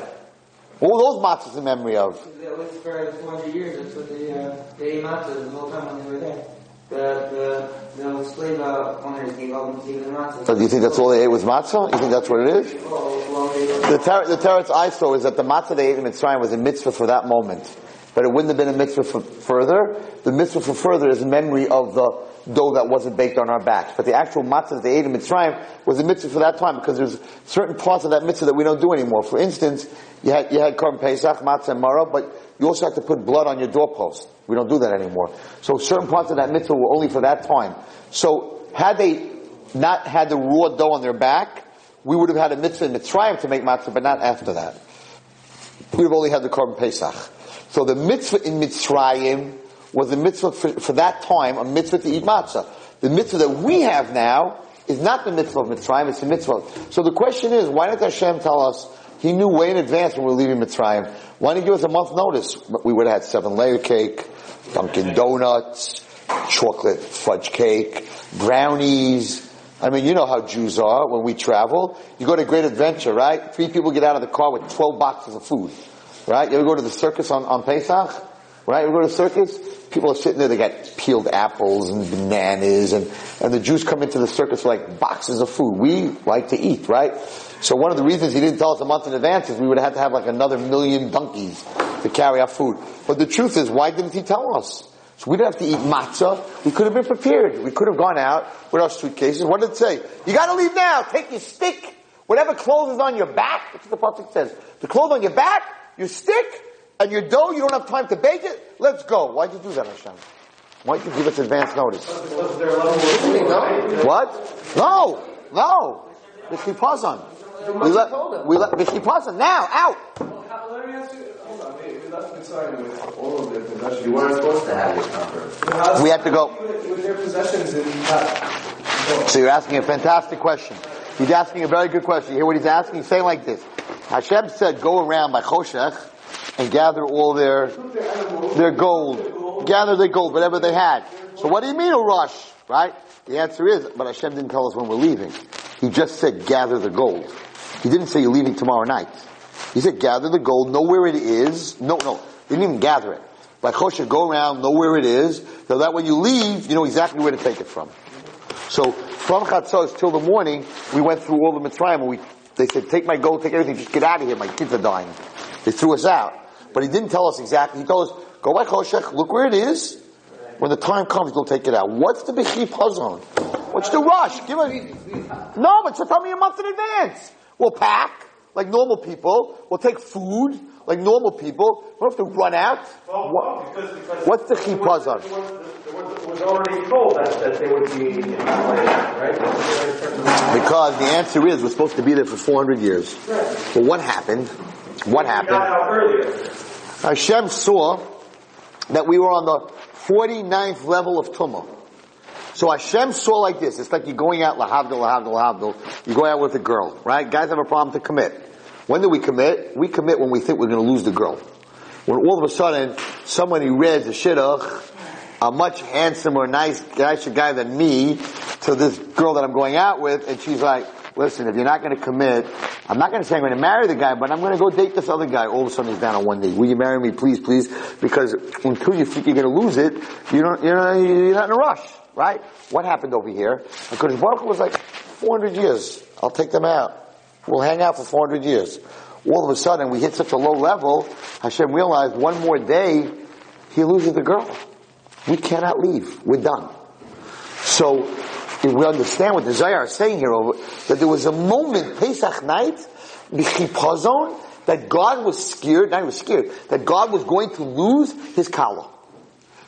What were those matzahs in memory of? That was for 400 years. That's what they, uh, they ate matzah the whole time when they were there. The, the, the slave uh, owners gave all them matzah. So do you think that's all they ate was matzah? You think that's what it is? Well, well, they, The, ter- the teretz I saw is that the matzah they ate in Mitzrayim was a mitzvah for that moment. But it wouldn't have been a mitzvah for further. The mitzvah for further is memory of the dough that wasn't baked on our backs. But the actual matzah that they ate in Mitzrayim was a mitzvah for that time because there's certain parts of that mitzvah that we don't do anymore. For instance, you had, you had Korban Pesach, matzah and but you also have to put blood on your doorpost. We don't do that anymore. So certain parts of that mitzvah were only for that time. So had they not had the raw dough on their back, we would have had a mitzvah in Mitzrayim to make matzah, but not after that. We would have only had the Korban Pesach. So the mitzvah in Mitzrayim was a mitzvah for, for that time, a mitzvah to eat matzah. The mitzvah that we have now is not the mitzvah of Mitzrayim, it's the mitzvah. So the question is, why didn't Hashem tell us, He knew way in advance when we were leaving Mitzrayim, why didn't He give us a month notice? We would have had seven layer cake, Dunkin' Donuts, chocolate fudge cake, brownies, I mean, you know how Jews are when we travel. You go to a great adventure, right? Three people get out of the car with 12 boxes of food, right? You ever go to the circus on, on Pesach? Right? You ever go to the circus? People are sitting there, they got peeled apples and bananas and, and the Jews come into the circus like boxes of food. We like to eat, right? So one of the reasons he didn't tell us a month in advance is we would have had to have like another million donkeys to carry our food. But the truth is, why didn't he tell us? So we didn't have to eat matzah. We could have been prepared. We could have gone out with our suitcases. What did it say? You gotta leave now. Take your stick. Whatever clothes is on your back. That's what the pasuk says. The clothes on your back, your stick, and your dough. You don't have time to bake it. Let's go. Why'd you do that, Hashem? Why'd you give us advance notice? Was there a level of What? No. No. B'chipazon. We let, we let, b'chipazon. Now, out. Let me ask you, hold on, maybe, left Mitzrayim with all of their possessions. You weren't supposed to have your comfort. We had to go. With, with their possessions. So you're asking a fantastic question. He's asking a very good question. You hear what he's asking? He's saying like this. Hashem said, go around by Choshech and gather all their, their gold. Gather their gold, whatever they had. So what do you mean a rush? Right? The answer is, but Hashem didn't tell us when we're leaving. He just said gather the gold. He didn't say you're leaving tomorrow night. He said gather the gold, know where it is. No, no. Didn't even gather it. By Choshech, go around, know where it is, so that when you leave, you know exactly where to take it from. So from Chatzos till the morning, we went through all the Mitzrayim. And we, they said, take my gold, take everything, just get out of here. My kids are dying. They threw us out. But he didn't tell us exactly. He told us, go by Choshech, look where it is. When the time comes, you'll take it out. What's the B'chipazon? What's the rush? Give it. No, but so tell me a month in advance. We'll pack like normal people. We'll take food like normal people. We don't have to run out. Well, What- because, because what's the there chipazon? was- there was- there was- It was already told that, that they would be in right? There was a certain- Because the answer is we're supposed to be there for 400 years. But what happened? What happened? Hashem saw that we were on the 49th level of Tumah. So Hashem saw like this. It's like you're going out, lahavdil, lahavdil, lahavdil. You go out with a girl, right? Guys have a problem to commit. When do we commit? We commit when we think we're going to lose the girl. When all of a sudden, somebody reads a shidduch, a much handsomer, nice, nicer guy than me, to this girl that I'm going out with, and she's like, listen, if you're not going to commit, I'm not going to say I'm going to marry the guy, but I'm going to go date this other guy. All of a sudden he's down on one knee. Will you marry me, please, please? Because until you think you're going to lose it, you don't, you're not, you're not in a rush, right? What happened over here? Because Baruch was like, 400 years. I'll take them out. We'll hang out for 400 years. All of a sudden, we hit such a low level, Hashem realized one more day, he loses the girl. We cannot leave. We're done. So, if we understand what the Zohar is saying here, that there was a moment, Pesach night, B'chipazon, that God was scared, not he was scared, that God was going to lose his kala.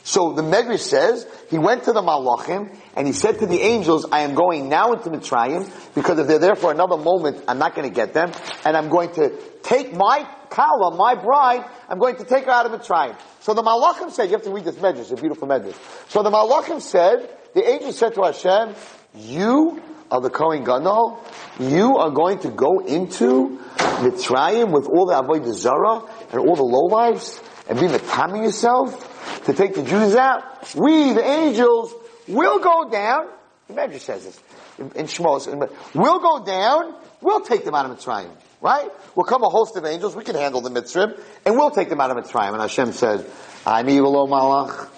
So the Medrash says, he went to the Malachim, and he said to the angels, I am going now into Mitzrayim, because if they're there for another moment, I'm not going to get them, and I'm going to take my Kala, my bride, I'm going to take her out of Mitzrayim. So the Malachim said, you have to read this Medrash, it's a beautiful Medrash. So the Malachim said, the angel said to Hashem, you are the Kohen Gadol, you are going to go into Mitzrayim with all the Avodah Zarah and all the lowlives, and be Matami yourself, to take the Jews out. We, the angels, will go down. The Medrash says this in, Shmos. We'll go down. We'll take them out of Mitzrayim. Right? We'll come a host of angels. We can handle the Mitzrayim, and we'll take them out of Mitzrayim. And Hashem said, "Ani v'lo malach,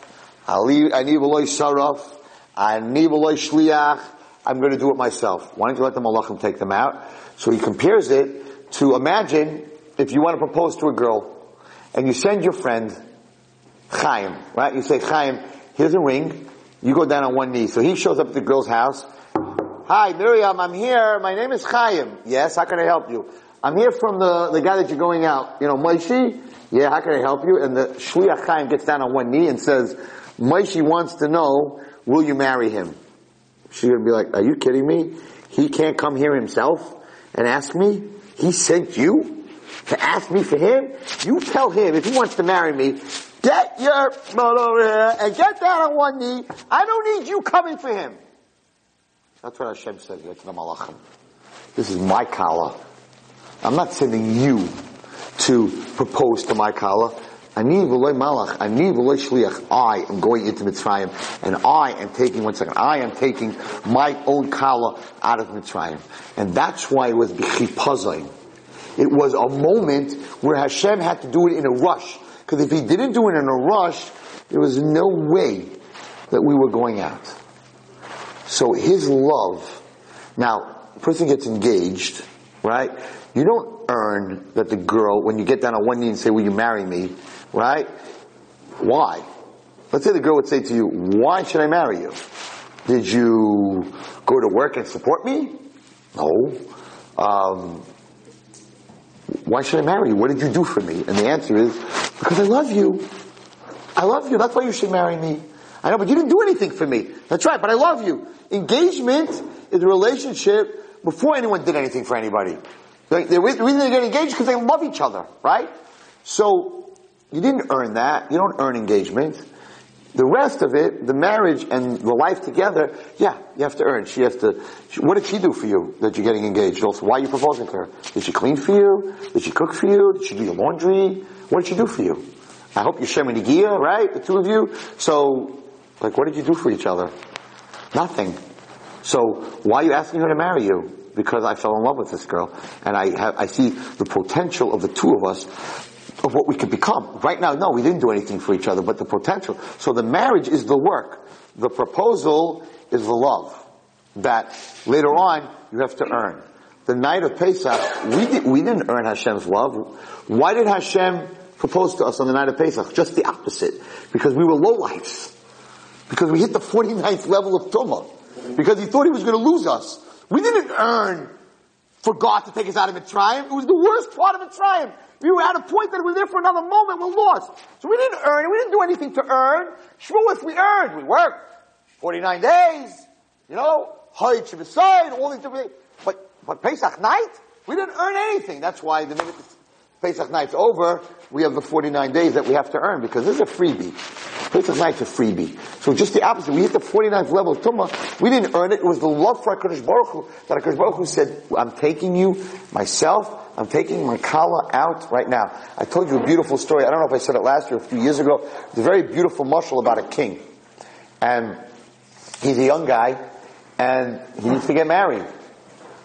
ani v'lo saraf, ani v'lo shliach. I'm going to do it myself. Why don't you let the malachim take them out?" So he compares it to imagine if you want to propose to a girl, and you send your friend Chaim, right? You say, Chaim, here's a ring. You go down on one knee. So he shows up at the girl's house. Hi, Miriam, I'm here. My name is Chaim. Yes, how can I help you? I'm here from the, the guy that you're going out. You know, Moshe? Yeah, how can I help you? And the Shliach Chaim gets down on one knee and says, Moshe wants to know, will you marry him? She's gonna be like, are you kidding me? He can't come here himself and ask me? He sent you to ask me for him? You tell him if he wants to marry me, get your butt over here and get down on one knee. I don't need you coming for him. That's what Hashem said here to the Malachim. This is my kala. I'm not sending you to propose to my kala. Ani v'loy malach, ani v'loy shliach. I am going into Mitzrayim, and I am taking, one second, I am taking my own kala out of Mitzrayim. And that's why it was b'chipazayim. It was a moment where Hashem had to do it in a rush. Because if he didn't do it in a rush, there was no way that we were going out. So his love, now, a person gets engaged, right? You don't earn that the girl, when you get down on one knee and say, will you marry me, right? Why? Let's say the girl would say to you, why should I marry you? Did you go to work and support me? No. Um, why should I marry you? What did you do for me? And the answer is, because I love you. I love you. That's why you should marry me. I know, but you didn't do anything for me. That's right, but I love you. Engagement is a relationship before anyone did anything for anybody. The reason they get engaged is because they love each other, right? So, You didn't earn that. You don't earn engagement. The rest of it, the marriage and the life together, yeah, you have to earn. She has to, what did she do for you that you're getting engaged? Also, why are you proposing to her? Did she clean for you? Did she cook for you? Did she do your laundry? What did she do for you? I hope you're sharing the gear, right? The two of you. So, like, what did you do for each other? Nothing. So, why are you asking her to marry you? Because I fell in love with this girl. And I have, I see the potential of the two of us of what we could become. Right now, no, we didn't do anything for each other, but the potential. So the marriage is the work. The proposal is the love. That later on, you have to earn. The night of Pesach, we, did, we didn't earn Hashem's love. Why did Hashem propose to us on the night of Pesach? Just the opposite. Because we were lowlifes. Because we hit the 49th level of Tumah. Because he thought he was going to lose us. We didn't earn for God to take us out of Mitzrayim. It was the worst part of Mitzrayim. We were at a point that we were there for another moment, we're lost. So we didn't earn it, we didn't do anything to earn. Shavuos we earned, we worked. 49 days, you know, Hayit Shabbat, all these different things. But, but Pesach night, we didn't earn anything. That's why the minute Pesach night's over, we have the 49 days that we have to earn because this is a freebie. Pesach night's a freebie. So just the opposite. We hit the 49th level of Tumah. We didn't earn it. It was the love for HaKadosh Baruch Hu that HaKadosh Baruch Hu said, I'm taking you, myself, I'm taking my kala out right now. I told you a beautiful story. I don't know if I said it last year, or a few years ago. It's a very beautiful mushal about a king. And he's a young guy, and he needs to get married.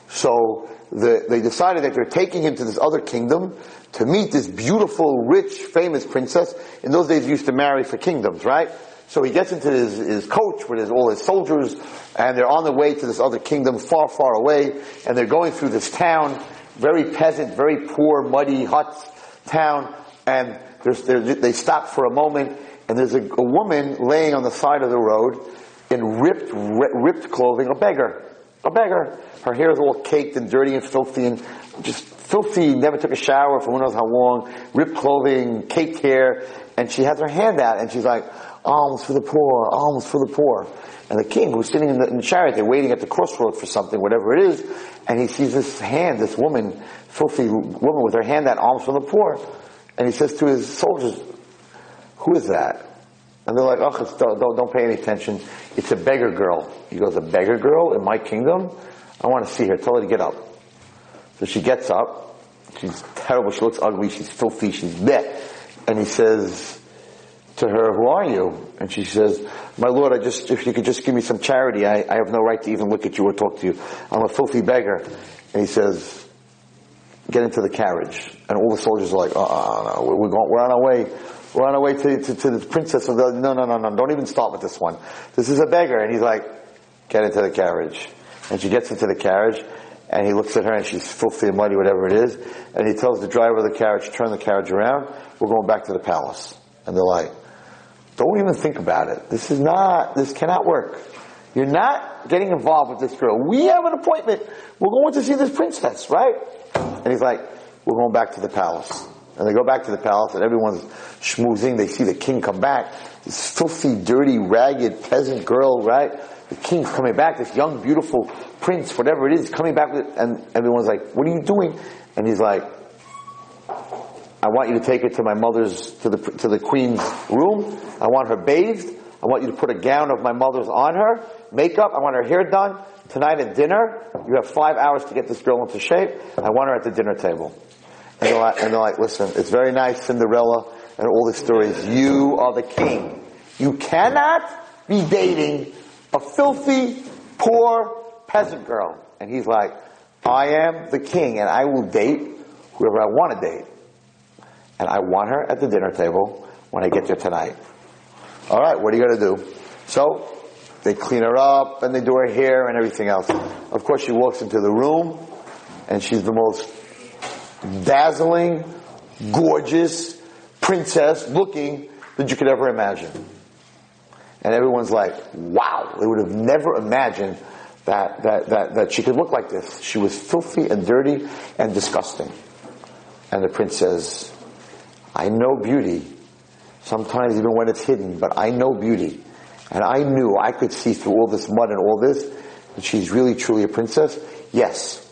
So the, they decided that they're taking him to this other kingdom to meet this beautiful, rich, famous princess. In those days, used to marry for kingdoms, right? So he gets into his, his coach with his, all his soldiers, and they're on the way to this other kingdom far, far away, and they're going through this town, very peasant, very poor, muddy huts town, and they stop for a moment, and there's a, a, woman laying on the side of the road in ripped, ripped clothing, a beggar. A beggar. Her hair is all caked and dirty and filthy and just filthy, never took a shower for who knows how long, ripped clothing, caked hair, and she has her hand out and she's like, alms for the poor, alms for the poor. And the king, who's sitting in the, in the chariot, they're waiting at the crossroad for something, whatever it is, and he sees this hand, this woman, filthy woman with her hand out, alms for the poor. And he says to his soldiers, who is that? And they're like, oh, don't, don't, don't pay any attention. It's a beggar girl. He goes, a beggar girl in my kingdom? I want to see her. Tell her to get up. So she gets up. She's terrible. She looks ugly. She's filthy. She's dead. And he says to her, who are you? And she says, my lord, I just, if you could just give me some charity, I, I have no right to even look at you or talk to you. I'm a filthy beggar. And he says, get into the carriage. And all the soldiers are like, oh, no, we're, going, we're on our way. We're on our way to, to, to the princess of the, no, no, no, no, don't even start with this one. This is a beggar. And he's like, get into the carriage. And she gets into the carriage and he looks at her and she's filthy and muddy, whatever it is, and he tells the driver of the carriage, turn the carriage around, we're going back to the palace. And they're like, don't even think about it. This is not, this cannot work. You're not getting involved with this girl. We have an appointment. We're going to see this princess, right? And he's like, we're going back to the palace. And they go back to the palace and everyone's schmoozing. They see the king come back. This filthy, dirty, ragged peasant girl, right? The king's coming back, this young, beautiful prince, whatever it is, coming back with, and everyone's like, what are you doing? And he's like, I want you to take her to my mother's, to the, to the queen's room. I want her bathed. I want you to put a gown of my mother's on her. Makeup. I want her hair done. Tonight at dinner, you have five hours to get this girl into shape. I want her at the dinner table. And they're like, and they're like listen, it's very nice, Cinderella, and all these stories. You are the king. You cannot be dating a filthy, poor peasant girl. And he's like, I am the king and I will date whoever I want to date. And I want her at the dinner table when I get there tonight. All right, what are you going to do? So they clean her up and they do her hair and everything else. Of course, she walks into the room and she's the most dazzling, gorgeous princess looking that you could ever imagine. And everyone's like, wow, they would have never imagined that, that, that, that she could look like this. She was filthy and dirty and disgusting. And the prince says, I know beauty, sometimes even when it's hidden, but I know beauty. And I knew I could see through all this mud and all this that she's really truly a princess. Yes,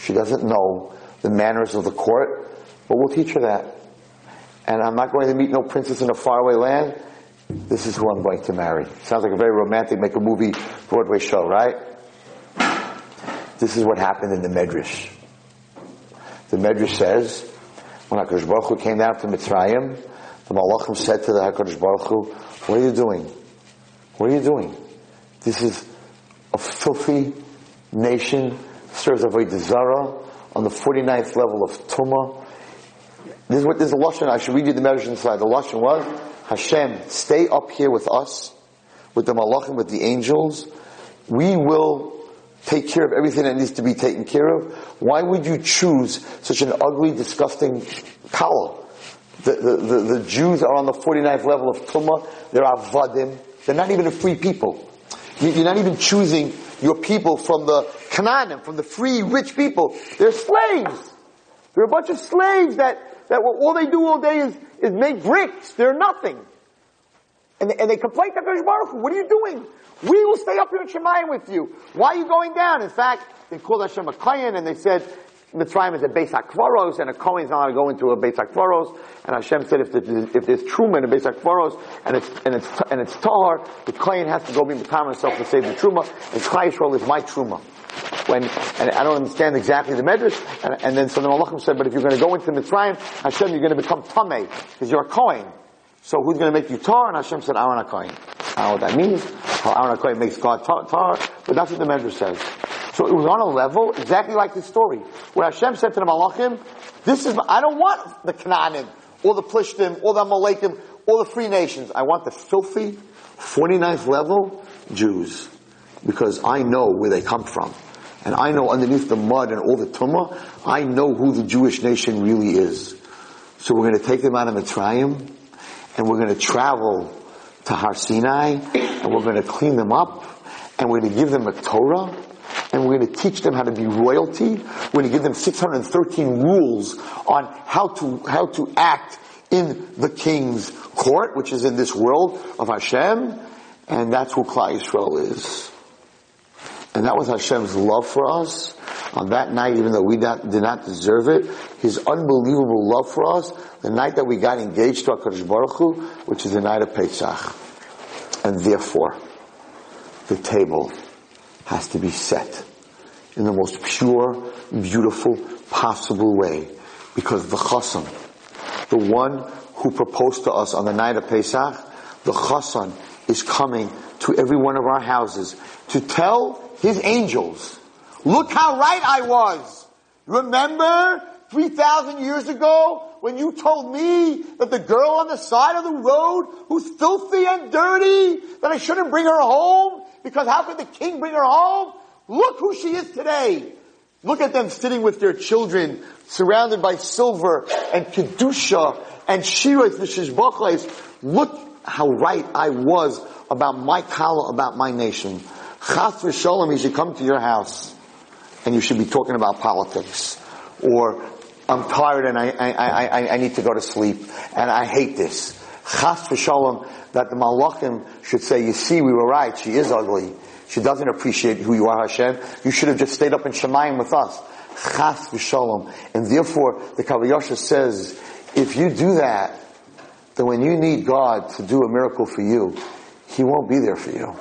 she doesn't know the manners of the court, but we'll teach her that. and I'm not going to meet no princess in a faraway land. This is who I'm going to marry. Sounds like a very romantic, make a movie Broadway show, right? This is what happened in the Medrash. The Medrash says, when HaKadosh Baruch Hu came down to Mitzrayim, the Malachim said to the HaKadosh Baruch Hu, what are you doing? What are you doing? This is a filthy nation, serves Avodah Zarah on the 49th level of Tumah. This is what this is Lashon, I should read you the Medrash inside. The Lashon was, Hashem, stay up here with us, with the Malachim, with the angels. We will take care of everything that needs to be taken care of. Why would you choose such an ugly, disgusting kala? The, the, the, the Jews are on the 49th level of Tumah. They're avadim. They're not even a free people. You're not even choosing your people from the Canaanim, from the free, rich people. They're slaves. They're a bunch of slaves that, that all they do all day is, is make bricks. They're nothing. And and they complain to HaKadosh Baruch what are you doing? We will stay up here in Shemayim with you. Why are you going down? In fact, they called Hashem a Kayan and they said, Mitzrayim is a Beis HaKvaros and a Kohen is not going to go into a Beis HaKvaros. And Hashem said if, there's, if there's Truma in a Beis HaKvaros and it's, and it's, and it's Tahar, the Kohen has to go be Matam himself to save the Truma. And Klal Yisrael is my Truma. When, and I don't understand exactly the medrash, and, and then so the Malachim said, but if you're going to go into the Mitzrayim, Hashem, you're going to become Tameh, because you're a Kohen. So who's going to make you tar? And Hashem said, Aaron HaKohen. I don't know what that means. How Aaron HaKohen makes God tar, tar, but that's what the Medrash says. So it was on a level exactly like this story, where Hashem said to the Malachim, this is, I don't want the Canaanim, or the Plishtim, or the Amalekim, or the free nations. I want the filthy, 49th level Jews. Because I know where they come from. And I know underneath the mud and all the tumah, I know who the Jewish nation really is. So we're going to take them out of Mitzrayim, and we're going to travel to Har Sinai, and we're going to clean them up, and we're going to give them a Torah, and we're going to teach them how to be royalty. We're going to give them 613 rules on how to, how to act in the king's court, which is in this world of Hashem, and that's who Klal Yisrael is. And that was Hashem's love for us on that night, even though we not, did not deserve it. His unbelievable love for us, the night that we got engaged to HaKadosh Baruch Hu, which is the night of Pesach. And therefore, the table has to be set in the most pure, beautiful, possible way. Because the chassan, the one who proposed to us on the night of Pesach, the chassan is coming to every one of our houses to tell his angels, look how right I was. Remember 3,000 years ago when you told me that the girl on the side of the road who's filthy and dirty, that I shouldn't bring her home because how could the king bring her home? Look who she is today. Look at them sitting with their children, surrounded by silver and kedusha and shiras v'shishbachles. Look how right I was about my kala, about my nation. Chas v'sholem, he should come to your house and you should be talking about politics. Or, I'm tired and I, I, I, I need to go to sleep and I hate this. Chas v'sholem, that the malachim should say, you see, we were right, she is ugly. She doesn't appreciate who you are, Hashem. You should have just stayed up in Shemayim with us. Chas v'sholem. And therefore, the Kav HaYashar says, if you do that, then when you need God to do a miracle for you, He won't be there for you.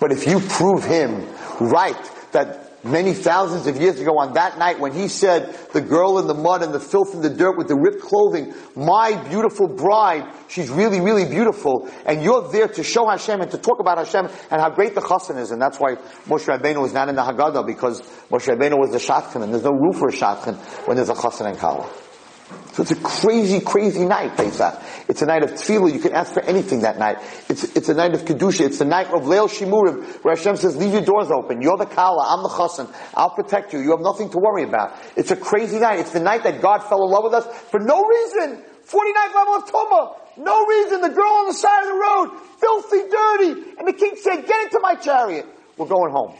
But if you prove Him right, that many thousands of years ago on that night when he said, the girl in the mud and the filth and the dirt with the ripped clothing, my beautiful bride, she's really, really beautiful, and you're there to show Hashem and to talk about Hashem and how great the chassan is, and that's why Moshe Rabbeinu was not in the Haggadah, because Moshe Rabbeinu was the shadchan, and there's no room for a shadchan when there's a chassan and kala. So it's a crazy, crazy night, Pesach. It's a night of tefillah. You can ask for anything that night. It's, it's a night of kedusha. It's the night of leil shimurim, where Hashem says, leave your doors open. You're the kala. I'm the chassan. I'll protect you. You have nothing to worry about. It's a crazy night. It's the night that God fell in love with us for no reason. 49th level of Tumah. No reason. The girl on the side of the road, filthy, dirty. And the king said, get into my chariot. We're going home.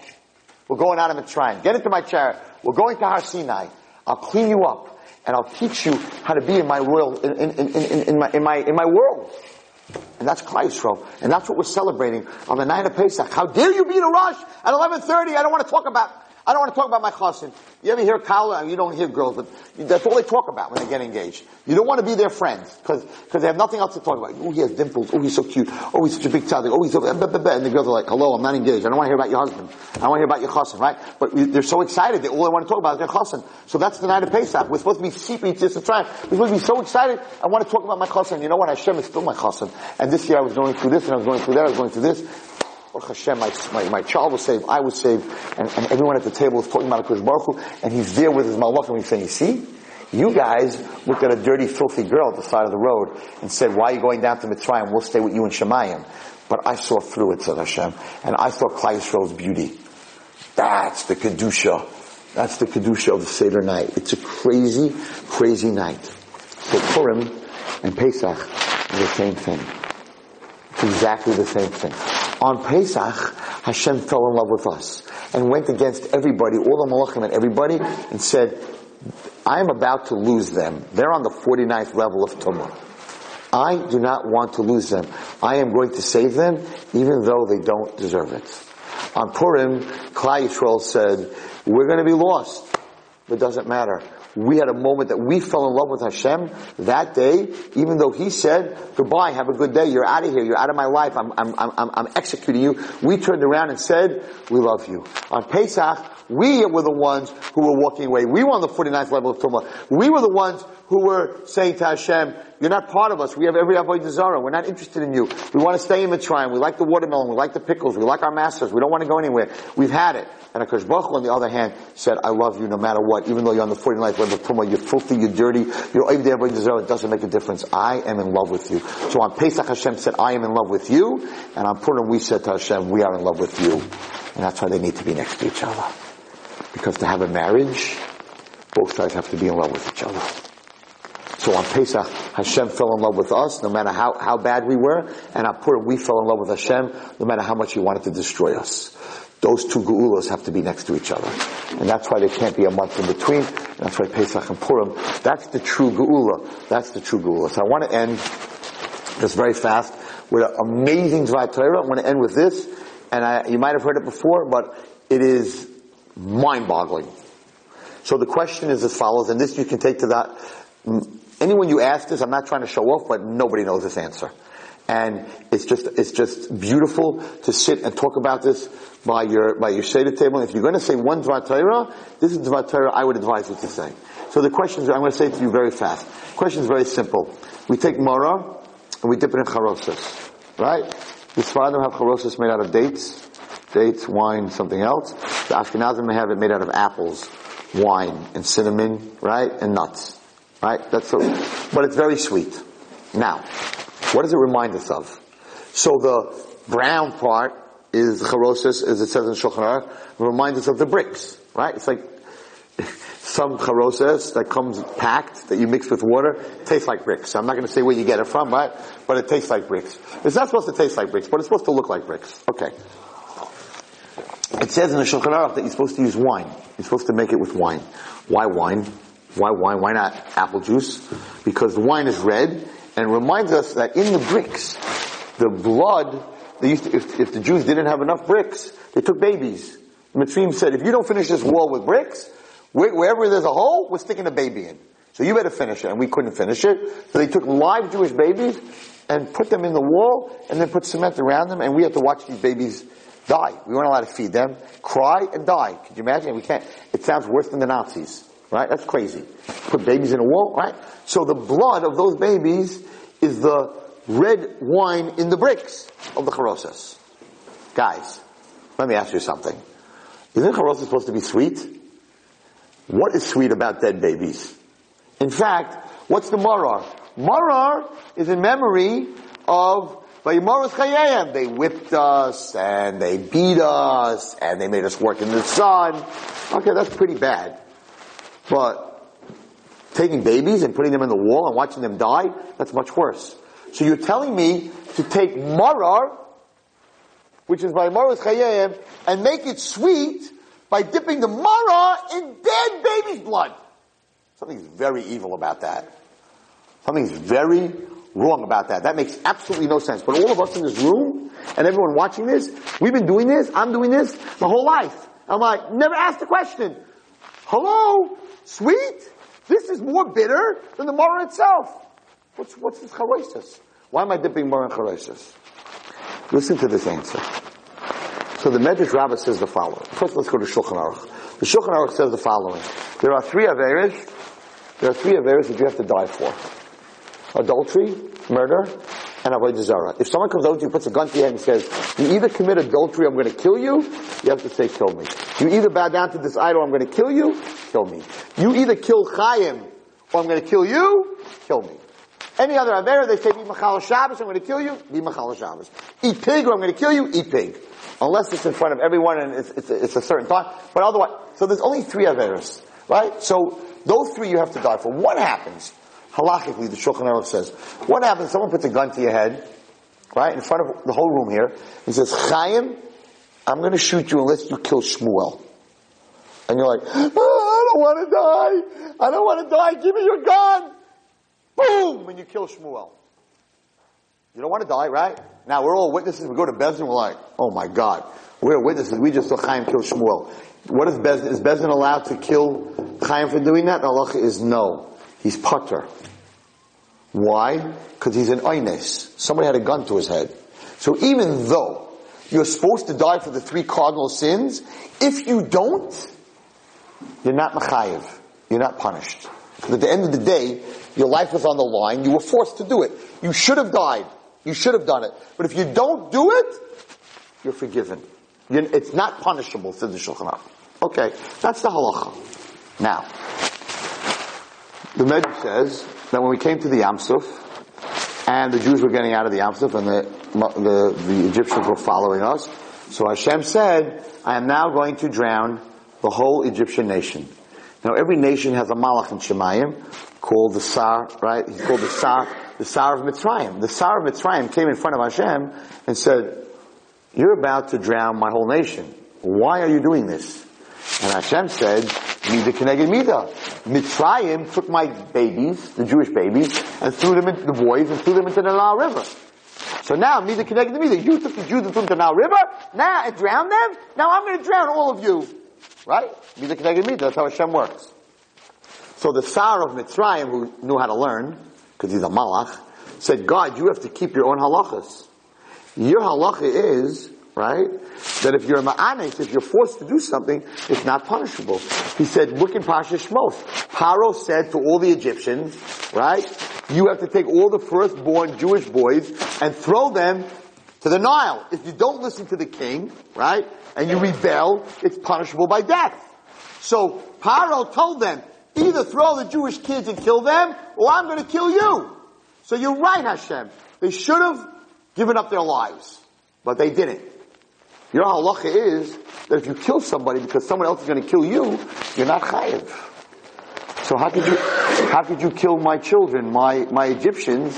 We're going out of the Mitzrayim. Get into my chariot. We're going to Har Sinai. I'll clean you up and I'll teach you how to be in my world, in, in, in, in, my, in my, in my world. And that's Yisrael. And that's what we're celebrating on the night of Pesach. How dare you be in a rush at 11.30? I don't want to talk about, I don't want to talk about my chassan. You ever hear Kala? Uh, you don't hear girls, but that's all they talk about when they get engaged. You don't want to be their friends because because they have nothing else to talk about. Oh, he has dimples. Oh, he's so cute. Oh, he's such a big tzaddik. Oh, he's so, and the girls are like, hello, I'm not engaged. I don't want to hear about your husband. I don't want to hear about your chassan, right? But they're so excited that all they want to talk about is their chassan. So that's the night of Pesach. We're supposed to be secretly just trying. We're supposed to be so excited. I want to talk about my chassan. You know what? Hashem is still my chassan. And this year I was going through this and I was going through that. I was going through this. Baruch Hashem, my, my, my, child was saved, I was saved, and, and everyone at the table was talking about HaKadosh Baruch Hu, and he's there with his malach, and he's saying, you see? You guys looked at a dirty, filthy girl at the side of the road and said, why are you going down to Mitzrayim? We'll stay with you in Shemayim. But I saw through it, said Hashem, and I saw Klai beauty. That's the Kedusha. That's the Kedusha of the Seder night. It's a crazy, crazy night. So Purim and Pesach are the same thing. It's exactly the same thing. On Pesach, Hashem fell in love with us and went against everybody, all the malachim and everybody, and said, I am about to lose them. They're on the 49th level of Tumah. I do not want to lose them. I am going to save them, even though they don't deserve it. On Purim, Klal Yisrael said, we're going to be lost. But it doesn't matter we had a moment that we fell in love with Hashem that day, even though He said, goodbye, have a good day, you're out of here, you're out of my life, I'm, I'm, I'm, I'm executing you. We turned around and said, we love you. On Pesach, we were the ones who were walking away. We were on the 49th level of Tumah. We were the ones who were saying to Hashem, you're not part of us. We have every Avodah Zarah. We're not interested in you. We want to stay in the Mitzrayim. We like the watermelon. We like the pickles. We like our masters. We don't want to go anywhere. We've had it. And Akash Baruch on the other hand, said, I love you no matter what. Even though you're on the 49th level of Tumah, you're filthy, you're dirty, you're Avodah Avodah It doesn't make a difference. I am in love with you. So on Pesach, Hashem said, I am in love with you. And on Purim, we said to Hashem, we are in love with you. And that's why they need to be next to each other. Because to have a marriage, both sides have to be in love with each other. So on Pesach, Hashem fell in love with us, no matter how, how bad we were, and on Purim, we fell in love with Hashem, no matter how much He wanted to destroy us. Those two geulas have to be next to each other. And that's why there can't be a month in between. That's why Pesach and Purim, that's the true geula. That's the true geula. So I want to end just very fast with an amazing Dvar Torah. I want to end with this, and I, you might have heard it before, but it is mind-boggling. So the question is as follows, and this you can take to that. Mm, anyone you ask this, I'm not trying to show off, but nobody knows this answer. And it's just, it's just beautiful to sit and talk about this by your, by your Seder table. If you're going to say one Dvar Torah, this is Dvar Torah I would advise you to say. So the questions, I'm going to say to you very fast. The question is very simple. We take Mara, and we dip it in charosas. Right? The Sfaradim have charosas made out of dates, dates, wine, something else. The Ashkenazim may have it made out of apples, wine, and cinnamon, right, and nuts, right. That's so, but it's very sweet. Now, what does it remind us of? So the brown part is charosas, as it says in Shulchan Aruch, reminds us of the bricks, right? It's like some charosas that comes packed that you mix with water tastes like bricks. I'm not going to say where you get it from, right? But it tastes like bricks. It's not supposed to taste like bricks, but it's supposed to look like bricks. Okay. It says in the Shulchan Aruch that you're supposed to use wine. You're supposed to make it with wine. Why wine? Why wine? Why not apple juice? Because the wine is red and reminds us that in the bricks, the blood, to, if, if the Jews didn't have enough bricks, they took babies. Mitzrayim said, if you don't finish this wall with bricks, wherever there's a hole, we're sticking a baby in. So you better finish it. And we couldn't finish it. So they took live Jewish babies and put them in the wall and then put cement around them and we had to watch these babies die. We weren't allowed to feed them, cry and die. Could you imagine? We can't, it sounds worse than the Nazis. Right? That's crazy. Put babies in a wall, right? So the blood of those babies is the red wine in the bricks of the charosas. Guys, let me ask you something. Isn't charosas supposed to be sweet? What is sweet about dead babies? In fact, what's the marar? Marar is in memory of they whipped us and they beat us and they made us work in the sun. Okay, that's pretty bad. But taking babies and putting them in the wall and watching them die, that's much worse. So you're telling me to take marar, which is by maras chayim, and make it sweet by dipping the marar in dead baby's blood. Something's very evil about that. Something's very wrong about that. That makes absolutely no sense. But all of us in this room and everyone watching this, we've been doing this, I'm doing this my whole life. I'm like, never asked the question. Hello? Sweet? This is more bitter than the maror itself. What's, what's this charoisis? Why am I dipping more in charoisis? Listen to this answer. So the Medrash Rabbah says the following. First, let's go to Shulchan Aruch. The Shulchan Aruch says the following. There are three averis. There are three averis that you have to die for. Adultery, murder, and avodah zarah. If someone comes over to you, puts a gun to your head and says, you either commit adultery, I'm going to kill you, you have to say, kill me. You either bow down to this idol, I'm going to kill you, kill me. You either kill Chaim, or I'm going to kill you, kill me. Any other Avera, they say, be Machal Shabbos, I'm going to kill you, be Machal Shabbos. Eat pig, or I'm going to kill you, eat pig. Unless it's in front of everyone and it's, it's, a, it's a certain time. But otherwise, so there's only three Averas, right? So, those three you have to die for. What happens? Halachically, the Shulchan Aruch says, what happens? Someone puts a gun to your head, right, in front of the whole room here. He says, Chaim, I'm going to shoot you unless you kill Shmuel. And you're like, oh, I don't want to die. I don't want to die. Give me your gun. Boom! And you kill Shmuel. You don't want to die, right? Now we're all witnesses. We go to Beis Din. We're like, oh my God, we're witnesses. We just saw Chaim kill Shmuel. What is Beis Din? Is Beis Din allowed to kill Chaim for doing that? The halacha is no. He's patur. Why? Because he's an oines. Somebody had a gun to his head. So even though you're supposed to die for the three cardinal sins, if you don't, you're not machayev. You're not punished. At the end of the day, your life was on the line. You were forced to do it. You should have died. You should have done it. But if you don't do it, you're forgiven. You're, it's not punishable, says the Shulchan Aruch. Okay, that's the halacha. Now, the Medrash says that when we came to the Yam Suf, and the Jews were getting out of the Yam Suf, and the, the, the Egyptians were following us, so Hashem said, I am now going to drown the whole Egyptian nation. Now every nation has a Malach in Shemayim called the Sar, right? He's called the Sar, the Sar of Mitzrayim. The Sar of Mitzrayim came in front of Hashem and said, you're about to drown my whole nation. Why are you doing this? And Hashem said, Mida Keneged Mida. Mitzrayim took my babies, the Jewish babies, and threw them into the boys and threw them into the Nile River. So now, Mida Keneged Mida. You took the Jews and threw them into the Nile River, now and drowned them, now I'm going to drown all of you. Right? Mida Keneged Mida. That's how Hashem works. So the Sar of Mitzrayim, who knew how to learn, because he's a malach, said, God, you have to keep your own halachas. Your halacha is right? That if you're a ma'anes, if you're forced to do something, it's not punishable. He said, look in Pasha Shmos. Paro said to all the Egyptians, right? You have to take all the firstborn Jewish boys and throw them to the Nile. If you don't listen to the king, right, and you rebel, it's punishable by death. So Paro told them, either throw the Jewish kids and kill them, or I'm going to kill you. So you're right, Hashem. They should have given up their lives, but they didn't. Your halacha is that if you kill somebody because someone else is going to kill you, you're not chayiv. So how could you, how could you kill my children, my, my Egyptians?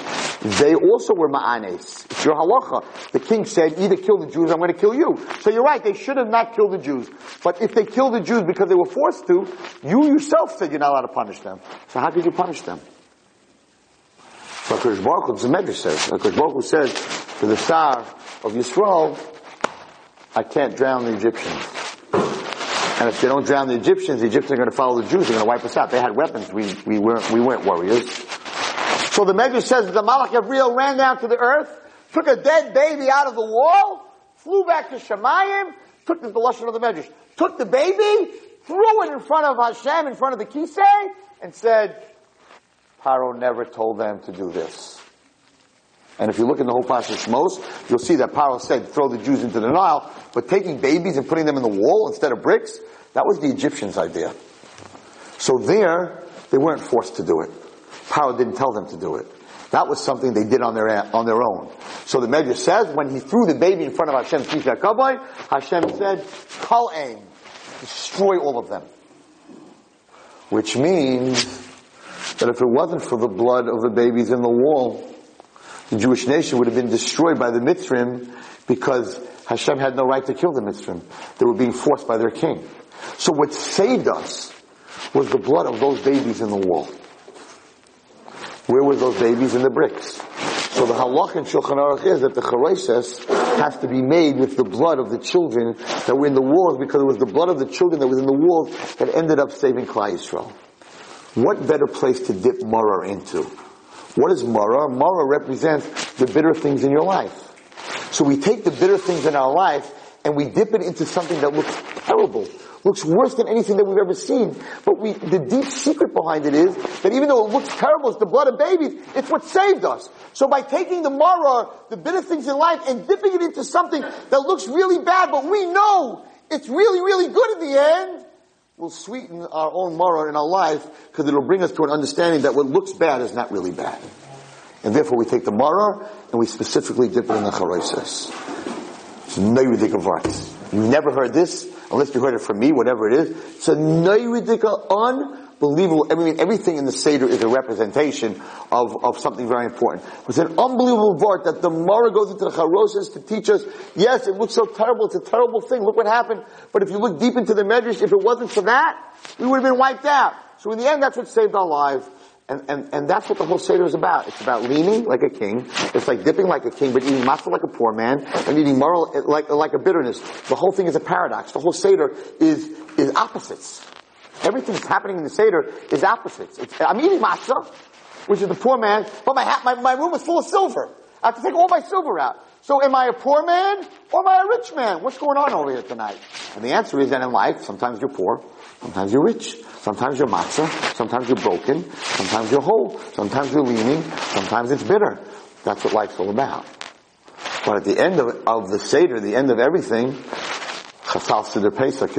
They also were ma'anes. It's your halacha. The king said, either kill the Jews, I'm going to kill you. So you're right, they should have not killed the Jews. But if they killed the Jews because they were forced to, you yourself said you're not allowed to punish them. So how could you punish them? So HaKadosh Baruch Hu, the Medrash says, HaKadosh Baruch says to the Sar of Yisrael, I can't drown the Egyptians. And if they don't drown the Egyptians, the Egyptians are going to follow the Jews. They're going to wipe us out. They had weapons. We, we weren't, we weren't warriors. So the Medrash says that the Malach Gabriel ran down to the earth, took a dead baby out of the wall, flew back to Shemayim, took the, the of the Medrash, took the baby, threw it in front of Hashem, in front of the Kisei, and said, Paro never told them to do this. And if you look in the whole Pasha Shmos, you'll see that Paro said, throw the Jews into the Nile, but taking babies and putting them in the wall instead of bricks, that was the Egyptians' idea. So there, they weren't forced to do it. Paro didn't tell them to do it. That was something they did on their, on their own. So the Medrash says, when he threw the baby in front of Hashem, Hashem said, Kal aim, destroy all of them. Which means that if it wasn't for the blood of the babies in the wall, the Jewish nation would have been destroyed by the Mitzrim because Hashem had no right to kill the Mitzrim. They were being forced by their king. So what saved us was the blood of those babies in the wall. Where were those babies in the bricks? So the halach in Shulchan Aruch is that the chareses has to be made with the blood of the children that were in the walls because it was the blood of the children that was in the walls that ended up saving Klal Yisrael. What better place to dip maror into? What is maror? Maror represents the bitter things in your life. So we take the bitter things in our life and we dip it into something that looks terrible, looks worse than anything that we've ever seen. But we, the deep secret behind it is that even though it looks terrible, it's the blood of babies, it's what saved us. So by taking the maror, the bitter things in life, and dipping it into something that looks really bad, but we know it's really, really good in the end, will sweeten our own maror in our life because it'll bring us to an understanding that what looks bad is not really bad. And therefore we take the maror and we specifically dip it in the charosis. It's a You've never heard this, unless you heard it from me, whatever it is. It's a noyridika, unbelievable. I mean, everything in the Seder is a representation of, of something very important. It's an unbelievable part that the Mara goes into the Charosis to teach us, yes, it looks so terrible, it's a terrible thing, look what happened. But if you look deep into the Medrash, if it wasn't for that, we would have been wiped out. So in the end, that's what saved our lives. And, and, and that's what the whole Seder is about. It's about leaning like a king. It's like dipping like a king, but eating matzah like a poor man, and eating maror like, like a bitterness. The whole thing is a paradox. The whole Seder is, is opposites. Everything that's happening in the Seder is opposites. It's, I'm eating matzah, which is the poor man, but my, ha- my, my room is full of silver. I have to take all my silver out. So am I a poor man or am I a rich man? What's going on over here tonight? And the answer is that in life, sometimes you're poor, sometimes you're rich. Sometimes you're matzah, sometimes you're broken, sometimes you're whole, sometimes you're leaning, sometimes it's bitter. That's what life's all about. But at the end of, of the Seder, the end of everything, Pesach.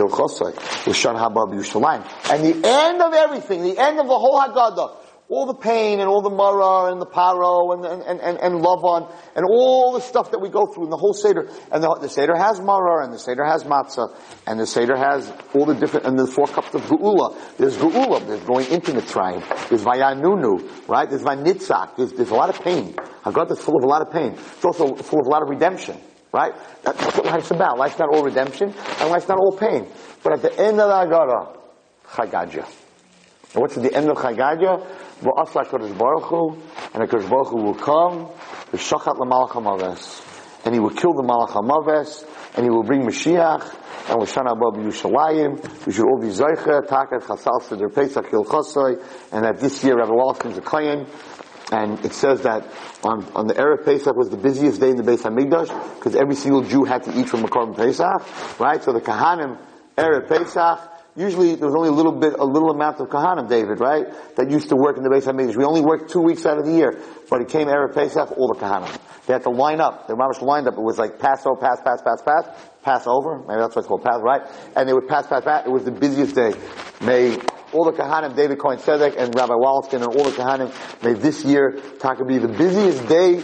And the end of everything, the end of the whole Haggadah, all the pain and all the maror and the paro and, and, and, and on and all the stuff that we go through in the whole Seder. And the, the Seder has maror and the Seder has matzah and the Seder has all the different, and the four cups of Geula. There's Geula, there's going into the Mitzrayim. There's Vayanunu, right? There's Vanitzak. There's, there's a lot of pain. Haggadah is full of a lot of pain. It's also full of a lot of redemption. Right? That's what life's about. Life's not all redemption, and life's not all pain. But at the end of the Haggadah, Chagadah. And what's at the end of Chagadah? V'asla Kodesh Baruch Hu, and the Kodesh Baruch Hu will come, v'shachat l'malach hamaves, and he will kill the malach hamaves, and he will bring Mashiach, and l'shana above Yerushalayim, we should all be Zaycha, Takat Chasal Seder Pesach Chosoi, and that this year Rabbi comes a Kohen, and it says that on, on the Erev Pesach was the busiest day in the Beis HaMikdash, because every single Jew had to eat from a Korban Pesach, right? So the Kahanim, Erev Pesach, Usually there was only a little bit, a little amount of Kahanim, David, right? That used to work in the Beis HaMikdash. We only worked two weeks out of the year. But it came Erev Pesach, all the Kahanim. They had to line up. They were lined up. It was like pass over, pass, pass, pass, pass, pass over. Maybe that's what it's called, pass, right? And they would pass, pass, pass. It was the busiest day. May all the Kahanim, David Cohen Sedek and Rabbi Wallerstein and all the Kahanim, may this year, Taka be the busiest day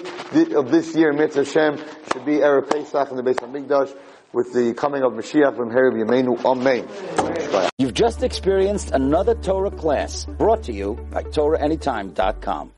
of this year, Mitzvah Hashem, should be Erev Pesach in the Beis HaMikdash with the coming of Mashiach from Herib Yemenu. Amen. You've just experienced another Torah class brought to you by TorahAnytime.com.